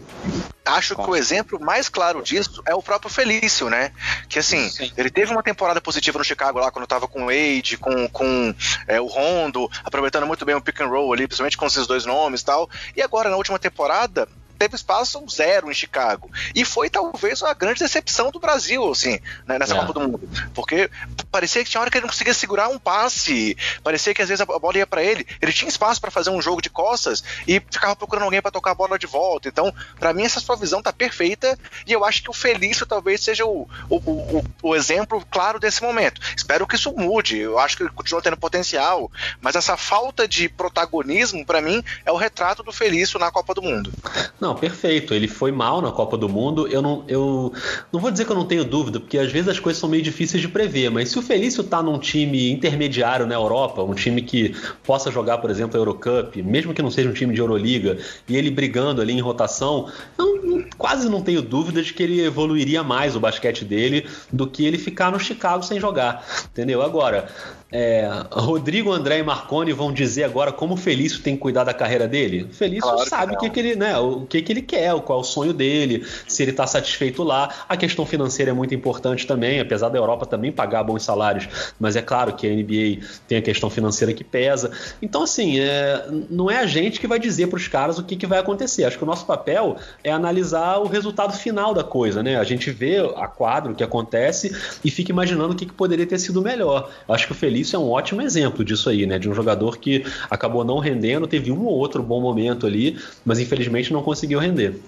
Acho que o exemplo mais claro disso é o próprio Felício, né? Que assim, Sim. ele teve uma temporada positiva no Chicago lá quando estava com o Wade, com, com é, o Rondo, aproveitando muito bem o pick and roll ali, principalmente com esses dois nomes e tal. E agora, na última temporada, teve espaço zero em Chicago. E foi talvez a grande decepção do Brasil, assim, né, nessa é. Copa do Mundo. Porque parecia que tinha hora que ele não conseguia segurar um passe, parecia que às vezes a bola ia para ele, ele tinha espaço para fazer um jogo de costas e ficava procurando alguém para tocar a bola de volta. Então, para mim, essa sua visão tá perfeita e eu acho que o Felício talvez seja o, o, o, o exemplo claro desse momento. Espero que isso mude, eu acho que ele continua tendo potencial, mas essa falta de protagonismo, para mim, é o retrato do Felício na Copa do Mundo. Não, perfeito. Ele foi mal na Copa do Mundo. Eu não, eu não vou dizer que eu não tenho dúvida, porque às vezes as coisas são meio difíceis de prever. Mas se o Felício tá num time intermediário na Europa, um time que possa jogar, por exemplo, a Eurocup, mesmo que não seja um time de Euroliga, e ele brigando ali em rotação, eu quase não tenho dúvida de que ele evoluiria mais o basquete dele do que ele ficar no Chicago sem jogar. Entendeu? Agora, é, Rodrigo, André e Marconi vão dizer agora como o Felício tem que cuidar da carreira dele. O Felício claro sabe o que, que, ele, né, o que, que ele quer, qual é o sonho dele, se ele está satisfeito lá. A questão financeira é muito importante também, apesar da Europa também pagar bons salários, mas é claro que a NBA tem a questão financeira que pesa. Então, assim, é, não é a gente que vai dizer para os caras o que, que vai acontecer. Acho que o nosso papel é analisar o resultado final da coisa, né? A gente vê a quadro o que acontece e fica imaginando o que, que poderia ter sido melhor. Acho que o Felício é um ótimo exemplo disso aí, né? De um jogador que acabou não rendendo, teve um ou outro bom momento ali, mas infelizmente não conseguiu render.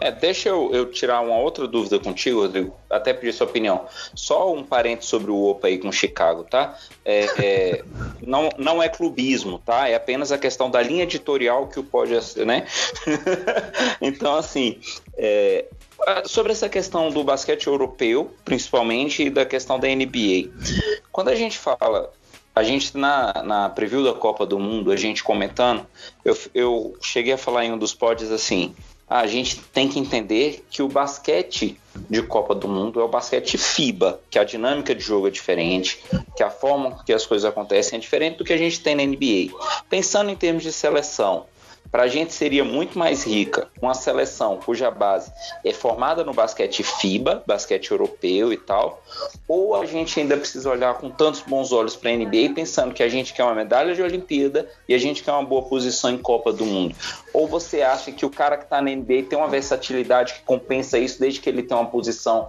É, deixa eu, eu, tirar uma outra dúvida contigo, Rodrigo, até pedir sua opinião. Só um parente sobre o Opa aí com Chicago, tá? É, é, não, não é clubismo, tá? É apenas a questão da linha editorial que o pode, né? então, assim, é, sobre essa questão do basquete europeu, principalmente, e da questão da NBA. Quando a gente fala, a gente na, na preview da Copa do Mundo, a gente comentando, eu, eu cheguei a falar em um dos pods assim: a gente tem que entender que o basquete de Copa do Mundo é o basquete FIBA, que a dinâmica de jogo é diferente, que a forma que as coisas acontecem é diferente do que a gente tem na NBA. Pensando em termos de seleção, para a gente seria muito mais rica uma seleção cuja base é formada no basquete FIBA, basquete europeu e tal, ou a gente ainda precisa olhar com tantos bons olhos para a NBA pensando que a gente quer uma medalha de Olimpíada e a gente quer uma boa posição em Copa do Mundo? Ou você acha que o cara que está na NBA tem uma versatilidade que compensa isso desde que ele tem uma posição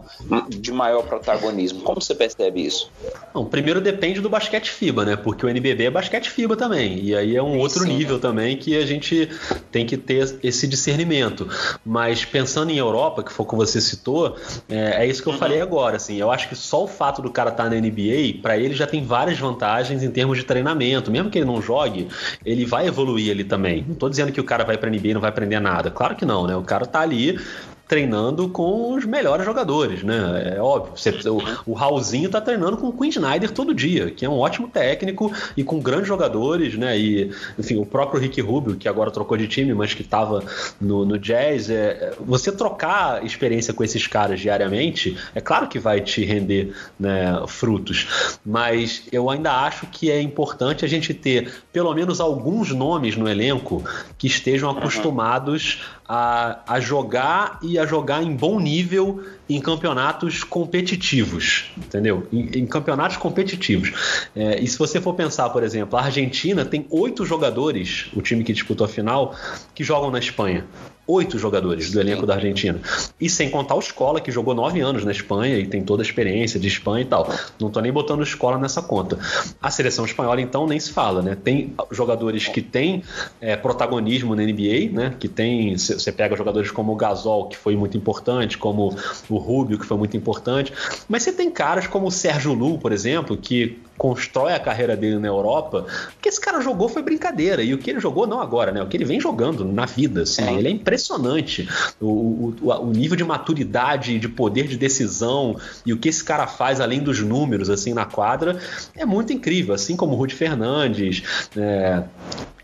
de maior protagonismo? Como você percebe isso? Bom, primeiro depende do basquete FIBA, né? Porque o NBB é basquete FIBA também, e aí é um outro sim, nível né? também que a gente tem que ter esse discernimento. Mas pensando em Europa, que foi o que você citou, é, é isso que eu uhum. falei agora. Assim, eu acho que só o fato do cara estar tá na NBA, para ele já tem várias vantagens em termos de treinamento. Mesmo que ele não jogue, ele vai evoluir ali também. Não estou dizendo que o cara vai para NBA e não vai aprender nada. Claro que não, né? O cara tá ali treinando com os melhores jogadores, né? É óbvio. Você, o, o Raulzinho tá treinando com o Quinn Snyder todo dia, que é um ótimo técnico e com grandes jogadores, né? E, enfim, o próprio Rick Rubio, que agora trocou de time, mas que estava no, no Jazz. É, você trocar experiência com esses caras diariamente, é claro que vai te render né, frutos. Mas eu ainda acho que é importante a gente ter pelo menos alguns nomes no elenco que estejam acostumados a, a jogar e a jogar em bom nível em campeonatos competitivos, entendeu? Em, em campeonatos competitivos. É, e se você for pensar, por exemplo, a Argentina tem oito jogadores, o time que disputou a final, que jogam na Espanha oito jogadores do elenco da Argentina. E sem contar o Escola, que jogou nove anos na Espanha e tem toda a experiência de Espanha e tal. Não tô nem botando Escola nessa conta. A seleção espanhola, então, nem se fala, né? Tem jogadores que têm é, protagonismo na NBA, né? Que tem. Você pega jogadores como o Gasol, que foi muito importante, como o Rubio, que foi muito importante. Mas você tem caras como o Sérgio Lu, por exemplo, que constrói a carreira dele na Europa, porque esse cara jogou foi brincadeira. E o que ele jogou, não agora, né? O que ele vem jogando na vida, assim, é. ele é impressionante. O, o, o, nível de maturidade, de poder de decisão e o que esse cara faz além dos números, assim, na quadra, é muito incrível. Assim como o Rudy Fernandes, é,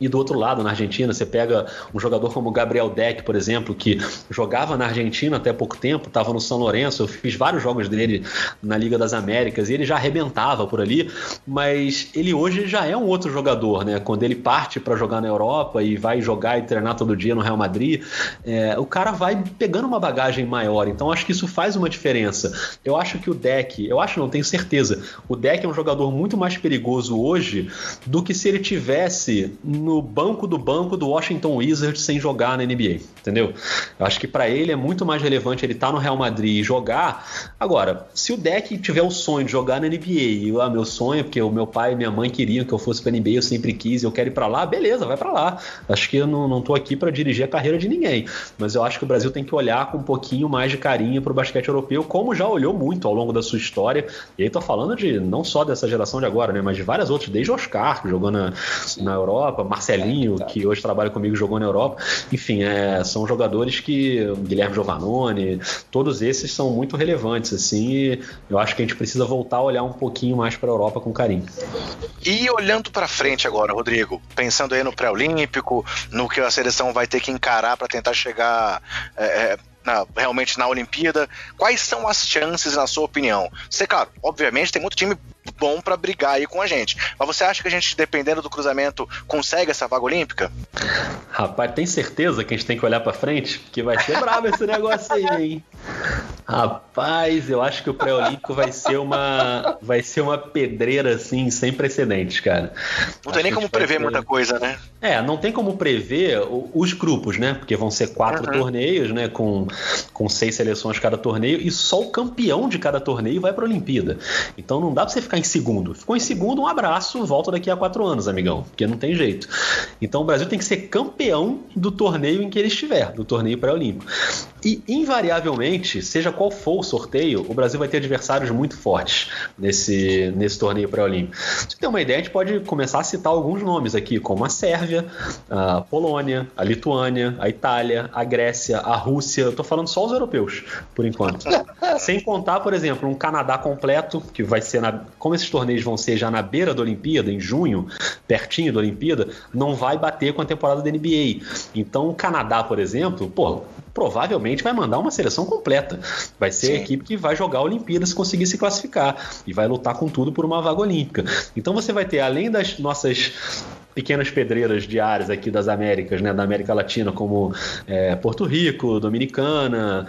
e do outro lado, na Argentina, você pega um jogador como Gabriel Deck, por exemplo, que jogava na Argentina até pouco tempo, estava no São Lourenço, eu fiz vários jogos dele na Liga das Américas e ele já arrebentava por ali, mas ele hoje já é um outro jogador, né? Quando ele parte para jogar na Europa e vai jogar e treinar todo dia no Real Madrid, é, o cara vai pegando uma bagagem maior, então acho que isso faz uma diferença. Eu acho que o Deck, eu acho, não tenho certeza, o Deck é um jogador muito mais perigoso hoje do que se ele tivesse no no banco do banco do Washington Wizards sem jogar na NBA, entendeu? Eu acho que para ele é muito mais relevante ele estar tá no Real Madrid e jogar. Agora, se o deck tiver o sonho de jogar na NBA, e ah, meu sonho, porque o meu pai e minha mãe queriam que eu fosse para NBA, eu sempre quis, eu quero ir para lá, beleza, vai para lá. Acho que eu não, não tô aqui para dirigir a carreira de ninguém, mas eu acho que o Brasil tem que olhar com um pouquinho mais de carinho para o basquete europeu, como já olhou muito ao longo da sua história. E aí tô falando de não só dessa geração de agora, né, mas de várias outras, desde Oscar, que jogou na, na Europa, Marcelinho, é, que hoje trabalha comigo, jogou na Europa. Enfim, é, são jogadores que. Guilherme Giovannone, todos esses são muito relevantes, assim, e eu acho que a gente precisa voltar a olhar um pouquinho mais para a Europa com carinho. E olhando para frente agora, Rodrigo, pensando aí no pré-olímpico, no que a seleção vai ter que encarar para tentar chegar. É, é, na, realmente na Olimpíada, quais são as chances, na sua opinião? Você, claro, obviamente tem muito time bom para brigar aí com a gente. Mas você acha que a gente, dependendo do cruzamento, consegue essa vaga olímpica? Rapaz, tem certeza que a gente tem que olhar para frente? Porque vai ser brabo esse negócio aí, hein? Rapaz, eu acho que o pré-olímpico vai ser uma vai ser uma pedreira assim sem precedentes, cara. Não tem nem como prever ter... muita coisa, né? É, não tem como prever os grupos, né? Porque vão ser quatro uhum. torneios, né? Com, com seis seleções cada torneio e só o campeão de cada torneio vai para a Olimpíada. Então não dá para você ficar em segundo. Ficou em segundo, um abraço, volta daqui a quatro anos, amigão, porque não tem jeito. Então o Brasil tem que ser campeão do torneio em que ele estiver, do torneio pré-olímpico. E, invariavelmente, seja qual for o sorteio, o Brasil vai ter adversários muito fortes nesse, nesse torneio pré-olímpico. Você tem uma ideia, a gente pode começar a citar alguns nomes aqui, como a Sérvia, a Polônia, a Lituânia, a Itália, a Grécia, a Rússia. Eu tô falando só os europeus, por enquanto. Sem contar, por exemplo, um Canadá completo, que vai ser na. Como esses torneios vão ser já na beira da Olimpíada, em junho, pertinho da Olimpíada, não vai bater com a temporada da NBA. Então, o Canadá, por exemplo, pô, provavelmente vai mandar uma seleção completa. Vai ser Sim. a equipe que vai jogar a Olimpíada se conseguir se classificar e vai lutar com tudo por uma vaga olímpica. Então você vai ter, além das nossas pequenas pedreiras diárias aqui das Américas, né, da América Latina, como é, Porto Rico, Dominicana.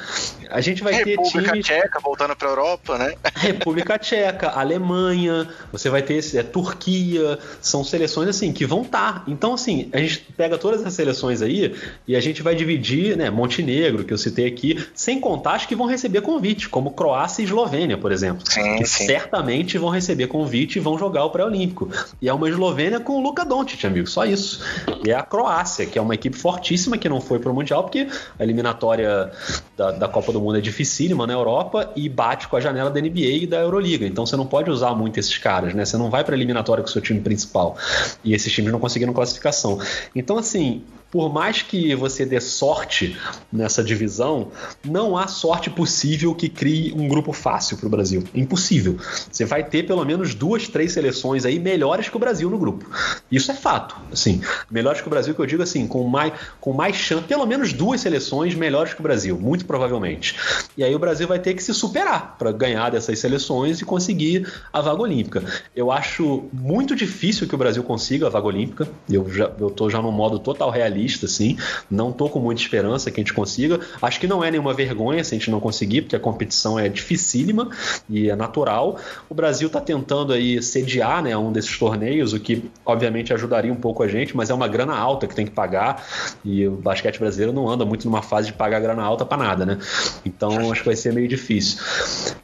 A gente vai República ter times... Tcheca voltando para a Europa, né? República Tcheca, Alemanha, você vai ter é, Turquia, são seleções assim que vão estar. Tá. Então assim, a gente pega todas essas seleções aí e a gente vai dividir, né, Montenegro, que eu citei aqui, sem contar as que vão receber convite, como Croácia e Eslovênia, por exemplo, sim, que sim. certamente vão receber convite e vão jogar o pré-olímpico. E é uma Eslovênia com o Luka Doncic Doncic, amigo, só isso. E é a Croácia, que é uma equipe fortíssima que não foi para o Mundial, porque a eliminatória da, da, Copa do Mundo é dificílima na Europa e bate com a janela da NBA e da Euroliga. Então você não pode usar muito esses caras, né? Você não vai para a eliminatória com o seu time principal. E esses times não conseguiram classificação. Então, assim, por mais que você dê sorte nessa divisão, não há sorte possível que crie um grupo fácil para o Brasil. Impossível. Você vai ter pelo menos duas, três seleções aí melhores que o Brasil no grupo. Isso é fato. Assim, melhores que o Brasil, que eu digo assim, com mais, com mais chance, pelo menos duas seleções melhores que o Brasil, muito provavelmente. E aí o Brasil vai ter que se superar para ganhar dessas seleções e conseguir a vaga olímpica. Eu acho muito difícil que o Brasil consiga a vaga olímpica. Eu já eu tô já no modo total realista realista, assim. Não tô com muita esperança que a gente consiga. Acho que não é nenhuma vergonha se a gente não conseguir, porque a competição é dificílima e é natural. O Brasil está tentando aí sediar né, um desses torneios, o que obviamente ajudaria um pouco a gente, mas é uma grana alta que tem que pagar e o basquete brasileiro não anda muito numa fase de pagar grana alta para nada, né? Então acho que vai ser meio difícil.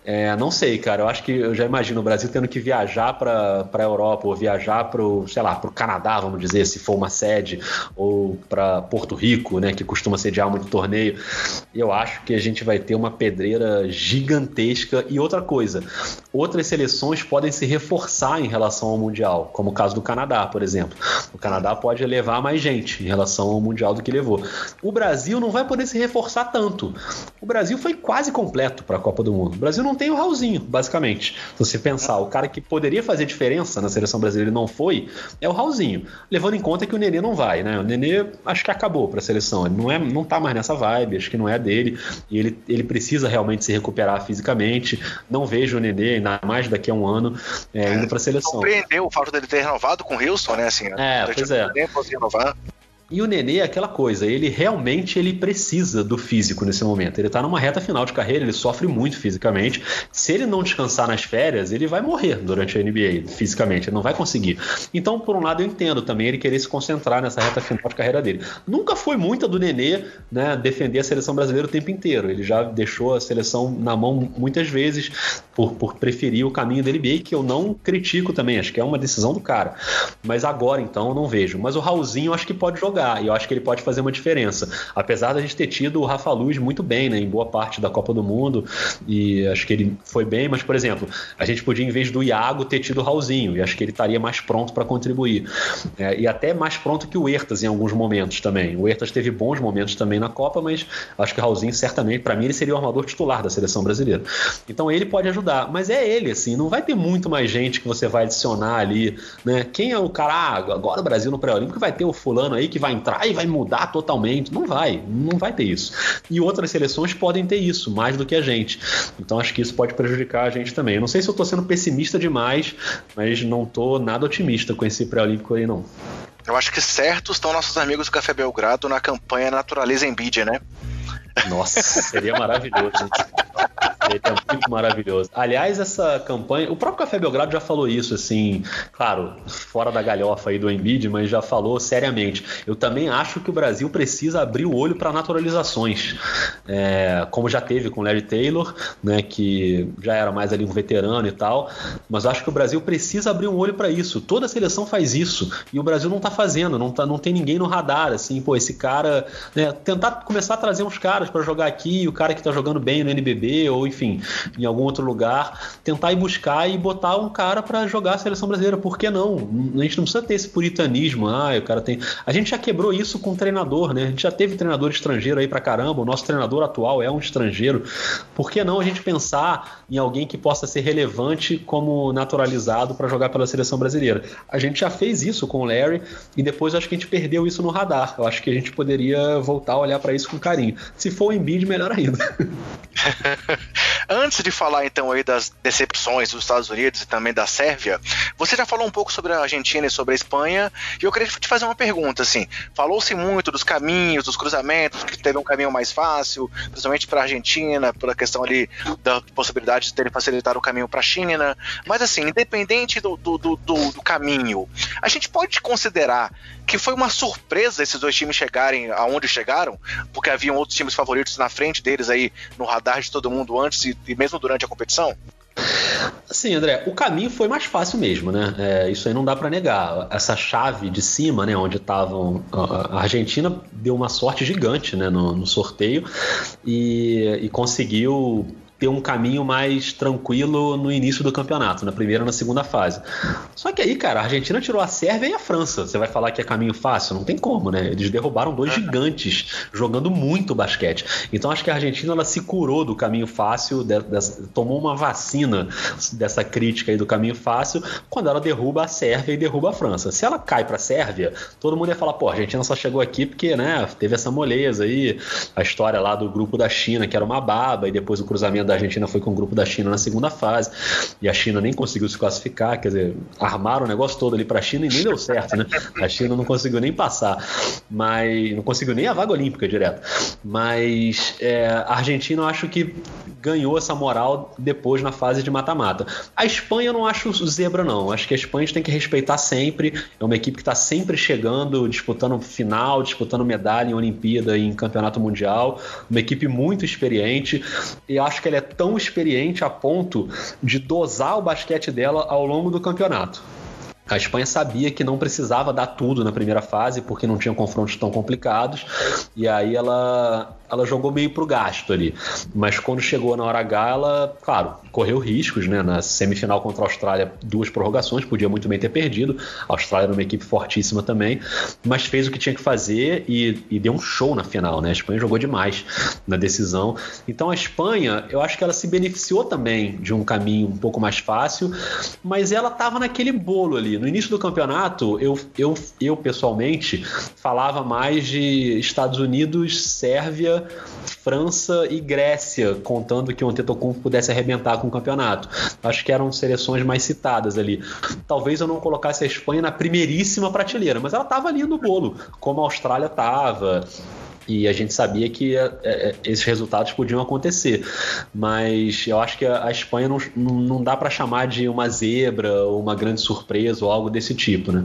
É, não sei, cara. Eu acho que eu já imagino o Brasil tendo que viajar para a Europa ou viajar para sei lá, para o Canadá, vamos dizer, se for uma sede, ou para Porto Rico, né, que costuma sediar muito torneio. Eu acho que a gente vai ter uma pedreira gigantesca. E outra coisa, outras seleções podem se reforçar em relação ao Mundial, como o caso do Canadá, por exemplo. O Canadá pode levar mais gente em relação ao Mundial do que levou. O Brasil não vai poder se reforçar tanto. O Brasil foi quase completo para a Copa do Mundo. O Brasil não tem o Raulzinho, basicamente. Se você pensar, o cara que poderia fazer diferença na seleção brasileira e não foi, é o Raulzinho. Levando em conta que o Nenê não vai, né? O Nenê acho que acabou para a seleção. Ele não, é, não tá mais nessa vibe, acho que não é dele. E ele, ele precisa realmente se recuperar fisicamente. Não vejo o Nenê, ainda mais daqui a um ano, é, indo para a seleção. Compreendeu o fato dele ter renovado com o Wilson, né? Assim, é, pois é. Tempo, renovar. E o Nenê é aquela coisa, ele realmente ele precisa do físico nesse momento. Ele está numa reta final de carreira, ele sofre muito fisicamente. Se ele não descansar nas férias, ele vai morrer durante a NBA fisicamente, ele não vai conseguir. Então, por um lado, eu entendo também ele querer se concentrar nessa reta final de carreira dele. Nunca foi muita do Nenê né, defender a seleção brasileira o tempo inteiro. Ele já deixou a seleção na mão muitas vezes por, por preferir o caminho da NBA, que eu não critico também, acho que é uma decisão do cara. Mas agora, então, eu não vejo. Mas o Raulzinho acho que pode jogar jogar, e eu acho que ele pode fazer uma diferença. Apesar da gente ter tido o Rafa Luz muito bem, né, em boa parte da Copa do Mundo, e acho que ele foi bem, mas, por exemplo, a gente podia, em vez do Iago, ter tido o Raulzinho, e acho que ele estaria mais pronto para contribuir. É, e até mais pronto que o Ertas em alguns momentos também. O Ertas teve bons momentos também na Copa, mas acho que o Raulzinho, certamente, para mim, ele seria o armador titular da seleção brasileira. Então ele pode ajudar, mas é ele, assim, não vai ter muito mais gente que você vai adicionar ali, né? Quem é o cara? Ah, agora o Brasil no pré-olímpico vai ter o fulano aí que vai vai entrar e vai mudar totalmente. Não vai, não vai ter isso. E outras seleções podem ter isso, mais do que a gente. Então acho que isso pode prejudicar a gente também. Eu não sei se eu estou sendo pessimista demais, mas não estou nada otimista com esse pré-olímpico aí, não. Eu acho que certos estão nossos amigos do Café Belgrado na campanha Naturaliza Embiid, né? Nossa, seria maravilhoso. Ele é muito maravilhoso. Aliás, essa campanha, o próprio Café Belgrado já falou isso, assim, claro, fora da galhofa aí do Embiid, mas já falou seriamente. Eu também acho que o Brasil precisa abrir o olho para naturalizações, é, como já teve com o Larry Taylor, né, que já era mais ali um veterano e tal, mas acho que o Brasil precisa abrir um olho para isso. Toda seleção faz isso e o Brasil não está fazendo, não, tá, não tem ninguém no radar, assim, pô, esse cara, né, tentar começar a trazer uns caras para jogar aqui, o cara que está jogando bem no NBB ou enfim, em algum outro lugar, tentar ir buscar e botar um cara para jogar a seleção brasileira. Por que não? A gente não precisa ter esse puritanismo. Ah, o cara tem. A gente já quebrou isso com o treinador, né? A gente já teve treinador estrangeiro aí pra caramba. O nosso treinador atual é um estrangeiro. Por que não a gente pensar em alguém que possa ser relevante como naturalizado para jogar pela seleção brasileira? A gente já fez isso com o Larry e depois acho que a gente perdeu isso no radar. Eu acho que a gente poderia voltar a olhar para isso com carinho. Se for o Embiid, melhor ainda. Antes de falar então aí das decepções dos Estados Unidos e também da Sérvia, você já falou um pouco sobre a Argentina e sobre a Espanha, e eu queria te fazer uma pergunta assim. Falou-se muito dos caminhos, dos cruzamentos, que teve um caminho mais fácil, principalmente para a Argentina, pela questão ali da possibilidade de terem facilitado o caminho para a China, mas assim, independente do, do, do, do caminho, a gente pode considerar que foi uma surpresa esses dois times chegarem aonde chegaram, porque haviam outros times favoritos na frente deles aí no radar de todo mundo antes e, e mesmo durante a competição? Assim, André, o caminho foi mais fácil mesmo, né? É, isso aí não dá para negar. Essa chave de cima, né, onde estavam a Argentina deu uma sorte gigante, né, no, no sorteio e, e conseguiu ter um caminho mais tranquilo no início do campeonato, na primeira e na segunda fase. Só que aí, cara, a Argentina tirou a Sérvia e a França. Você vai falar que é caminho fácil? Não tem como, né? Eles derrubaram dois gigantes jogando muito basquete. Então acho que a Argentina ela se curou do caminho fácil, de, de, tomou uma vacina dessa crítica aí do caminho fácil quando ela derruba a Sérvia e derruba a França. Se ela cai para a Sérvia, todo mundo ia falar, pô, a Argentina só chegou aqui porque, né, teve essa moleza aí, a história lá do grupo da China, que era uma baba, e depois o cruzamento da Argentina foi com o grupo da China na segunda fase e a China nem conseguiu se classificar, quer dizer, armaram o negócio todo ali para a China e nem deu certo, né? A China não conseguiu nem passar, mas não conseguiu nem a vaga olímpica direto. Mas é, a Argentina eu acho que ganhou essa moral depois na fase de mata-mata. A Espanha eu não acho zebra não, acho que a Espanha a gente tem que respeitar sempre, é uma equipe que está sempre chegando, disputando final, disputando medalha em Olimpíada e em Campeonato Mundial, uma equipe muito experiente e acho que ela é tão experiente a ponto de dosar o basquete dela ao longo do campeonato. A Espanha sabia que não precisava dar tudo na primeira fase, porque não tinha confrontos tão complicados, e aí ela ela jogou meio pro gasto ali. Mas quando chegou na hora H, ela, claro, correu riscos, né? Na semifinal contra a Austrália, duas prorrogações, podia muito bem ter perdido. A Austrália era uma equipe fortíssima também, mas fez o que tinha que fazer e, e deu um show na final, né? A Espanha jogou demais na decisão. Então a Espanha, eu acho que ela se beneficiou também de um caminho um pouco mais fácil, mas ela estava naquele bolo ali. No início do campeonato, eu, eu, eu pessoalmente falava mais de Estados Unidos, Sérvia França e Grécia, contando que o Antetokounmpo pudesse arrebentar com o campeonato. Acho que eram seleções mais citadas ali. Talvez eu não colocasse a Espanha na primeiríssima prateleira, mas ela estava ali no bolo, como a Austrália estava e a gente sabia que é, é, esses resultados podiam acontecer. Mas eu acho que a, Espanha não, não dá para chamar de uma zebra ou uma grande surpresa ou algo desse tipo, né?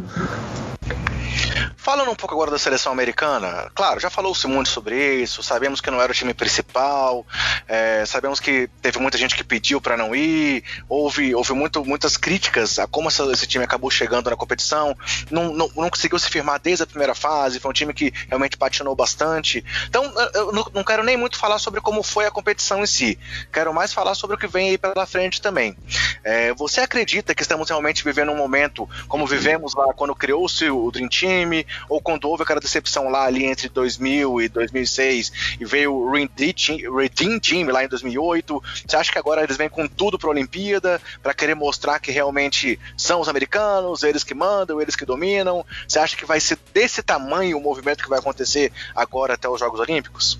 Falando um pouco agora da seleção americana, claro, já falou-se muito sobre isso, sabemos que não era o time principal, é, sabemos que teve muita gente que pediu para não ir, houve, houve muito, muitas críticas a como essa, esse time acabou chegando na competição, não, não, não, conseguiu se firmar desde a primeira fase, foi um time que realmente patinou bastante. Então, eu não, não quero nem muito falar sobre como foi a competição em si, quero mais falar sobre o que vem aí pela frente também. É, você acredita que estamos realmente vivendo um momento como vivemos lá quando criou-se o Dream Team, ou quando houve aquela decepção lá ali entre 2000 e 2006 e veio o Redeem Team lá em 2008, você acha que agora eles vêm com tudo para a Olimpíada para querer mostrar que realmente são os americanos, eles que mandam, eles que dominam? Você acha que vai ser desse tamanho o movimento que vai acontecer agora até os Jogos Olímpicos?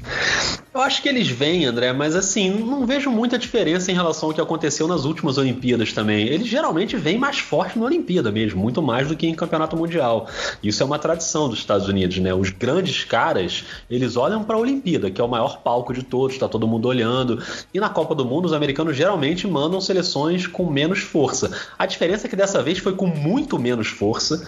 Eu acho que eles vêm, André, mas assim, não vejo muita diferença em relação ao que aconteceu nas últimas Olimpíadas também. Eles geralmente vêm mais forte na Olimpíada mesmo, muito mais do que em Campeonato Mundial. Isso é uma tradição tradição dos Estados Unidos, né? Os grandes caras, eles olham para a Olimpíada, que é o maior palco de todos, está todo mundo olhando. E na Copa do Mundo, os americanos geralmente mandam seleções com menos força. A diferença é que dessa vez foi com muito menos força,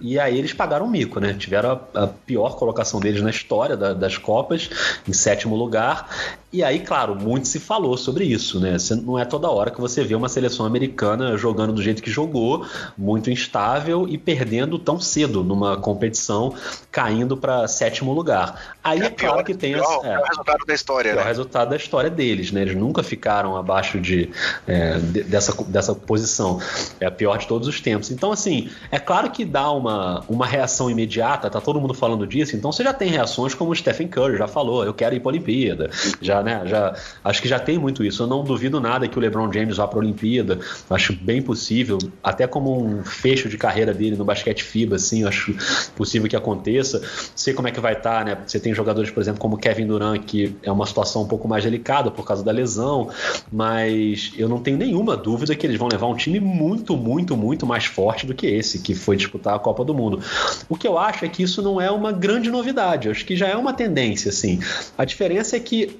e aí eles pagaram mico, né? Tiveram a, a pior colocação deles na história da, das Copas, em sétimo lugar. E aí, claro, muito se falou sobre isso, né? Não é toda hora que você vê uma seleção americana jogando do jeito que jogou, muito instável e perdendo tão cedo numa competição, caindo para sétimo lugar. Aí é, é claro que tem pior, é, o resultado da história, né? o resultado da história deles, né? Eles nunca ficaram abaixo de, é, de, dessa, dessa posição. É a pior de todos os tempos. Então, assim, é claro que dá uma, uma reação imediata, tá todo mundo falando disso, então você já tem reações como o Stephen Curry já falou, eu quero ir para a Olimpíada. Já né? Já, acho que já tem muito isso. Eu não duvido nada que o LeBron James vá para a Olimpíada. Acho bem possível, até como um fecho de carreira dele no basquete FIBA, assim, acho possível que aconteça. Sei como é que vai estar, tá, né? Você tem jogadores, por exemplo, como Kevin Durant, que é uma situação um pouco mais delicada por causa da lesão, mas eu não tenho nenhuma dúvida que eles vão levar um time muito, muito, muito mais forte do que esse, que foi disputar a Copa do Mundo. O que eu acho é que isso não é uma grande novidade, acho que já é uma tendência, assim. A diferença é que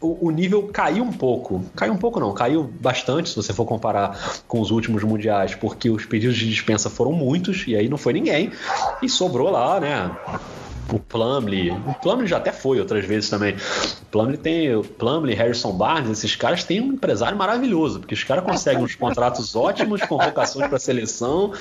o, nível caiu um pouco. Caiu um pouco não, caiu bastante se você for comparar com os últimos mundiais, porque os pedidos de dispensa foram muitos e aí não foi ninguém. E sobrou lá, né? O Plumlee. O Plumlee já até foi outras vezes também. O tem o Plumlee, Harrison Barnes, esses caras têm um empresário maravilhoso, porque os caras conseguem uns contratos ótimos, convocações para seleção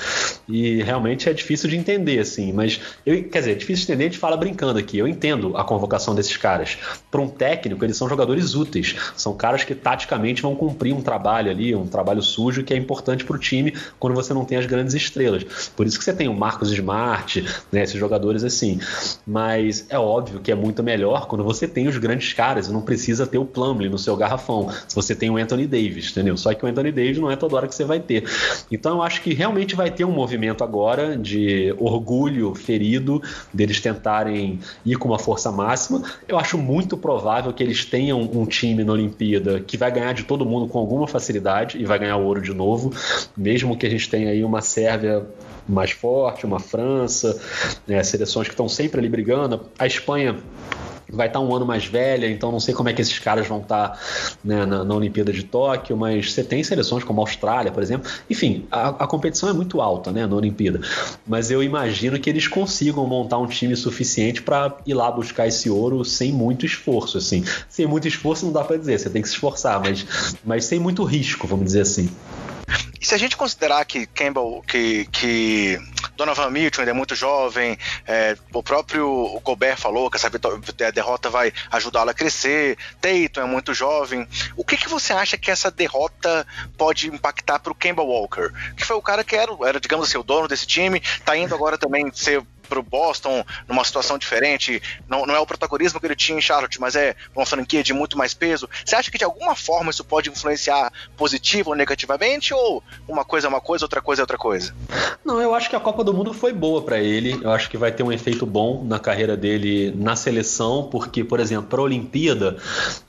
e realmente é difícil de entender assim, mas eu, quer dizer, é difícil de entender, a gente fala brincando aqui. Eu entendo a convocação desses caras. Para um técnico, eles são jogadores úteis, são caras que taticamente vão cumprir um trabalho ali, um trabalho sujo que é importante para o time quando você não tem as grandes estrelas. Por isso que você tem o Marcos Smart, né, esses jogadores assim mas é óbvio que é muito melhor quando você tem os grandes caras e não precisa ter o Plumlee no seu garrafão. Se você tem o Anthony Davis, entendeu? Só que o Anthony Davis não é toda hora que você vai ter. Então eu acho que realmente vai ter um movimento agora de orgulho ferido deles tentarem ir com uma força máxima. Eu acho muito provável que eles tenham um time na Olimpíada que vai ganhar de todo mundo com alguma facilidade e vai ganhar ouro de novo, mesmo que a gente tenha aí uma Sérvia mais forte, uma França, né, seleções que estão sempre ali brigando. A Espanha vai estar um ano mais velha, então não sei como é que esses caras vão estar né, na, na, Olimpíada de Tóquio, mas você tem seleções como a Austrália, por exemplo. Enfim, a, a, competição é muito alta né, na Olimpíada, mas eu imagino que eles consigam montar um time suficiente para ir lá buscar esse ouro sem muito esforço. Assim. Sem muito esforço não dá para dizer, você tem que se esforçar, mas, mas sem muito risco, vamos dizer assim. E se a gente considerar que Campbell, que, que Donovan Mitchell ainda é muito jovem, é, o próprio Gobert falou que essa a derrota vai ajudá-lo a crescer, Tatum é muito jovem. O que, que você acha que essa derrota pode impactar para o Campbell Walker? Que foi o cara que era, era, digamos assim, o dono desse time, tá indo agora também ser pro Boston numa situação diferente. Não, não é o protagonismo que ele tinha em Charlotte, mas é uma franquia de muito mais peso. Você acha que de alguma forma isso pode influenciar positivo ou negativamente? Ou uma coisa é uma coisa, outra coisa é outra coisa? Não, eu acho que a Copa do Mundo foi boa para ele. Eu acho que vai ter um efeito bom na carreira dele na seleção, porque, por exemplo, para a Olimpíada,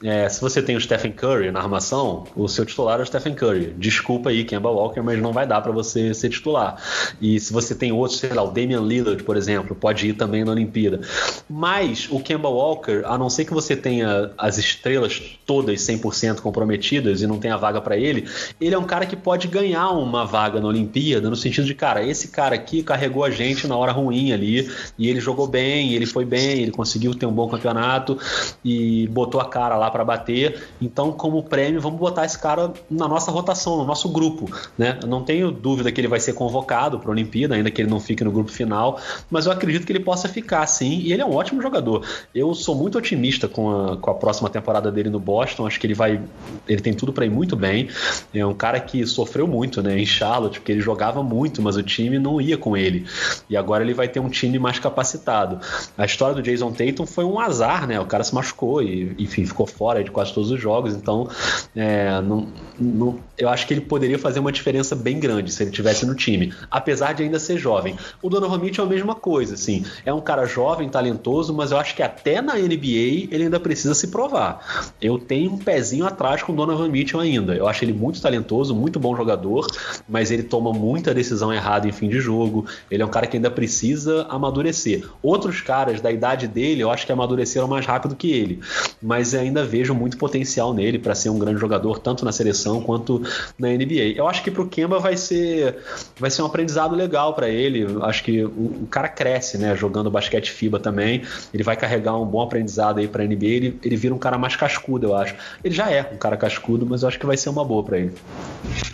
é, se você tem o Stephen Curry na armação, o seu titular é o Stephen Curry. Desculpa aí, Kemba Walker, mas não vai dar para você ser titular. E se você tem outro, sei lá, o Damian Lillard, por exemplo, exemplo, pode ir também na Olimpíada. Mas o Kemba Walker, a não ser que você tenha as estrelas todas 100% comprometidas e não tenha vaga para ele, ele é um cara que pode ganhar uma vaga na Olimpíada, no sentido de, cara, esse cara aqui carregou a gente na hora ruim ali, e ele jogou bem, ele foi bem, ele conseguiu ter um bom campeonato e botou a cara lá para bater. Então, como prêmio, vamos botar esse cara na nossa rotação, no nosso grupo, né? Eu não tenho dúvida que ele vai ser convocado para a Olimpíada, ainda que ele não fique no grupo final, mas mas eu acredito que ele possa ficar sim, e ele é um ótimo jogador. Eu sou muito otimista com a, com a próxima temporada dele no Boston, acho que ele vai. Ele tem tudo para ir muito bem. É um cara que sofreu muito né, em Charlotte, porque ele jogava muito, mas o time não ia com ele. E agora ele vai ter um time mais capacitado. A história do Jason Tatum foi um azar, né? O cara se machucou e, enfim, ficou fora de quase todos os jogos, então é, não, não, eu acho que ele poderia fazer uma diferença bem grande se ele tivesse no time, apesar de ainda ser jovem. O Donovan Mitchell é a mesma coisa coisa, assim. É um cara jovem, talentoso, mas eu acho que até na NBA ele ainda precisa se provar. Eu tenho um pezinho atrás com o Donovan Mitchell ainda. Eu acho ele muito talentoso, muito bom jogador, mas ele toma muita decisão errada em fim de jogo. Ele é um cara que ainda precisa amadurecer. Outros caras da idade dele, eu acho que amadureceram mais rápido que ele, mas ainda vejo muito potencial nele para ser um grande jogador, tanto na seleção quanto na NBA. Eu acho que pro Kemba vai ser vai ser um aprendizado legal para ele. Acho que o, o, cara cresce, né, jogando basquete FIBA também. Ele vai carregar um bom aprendizado aí para NBA. Ele, ele vira um cara mais cascudo, eu acho. Ele já é um cara cascudo, mas eu acho que vai ser uma boa para ele.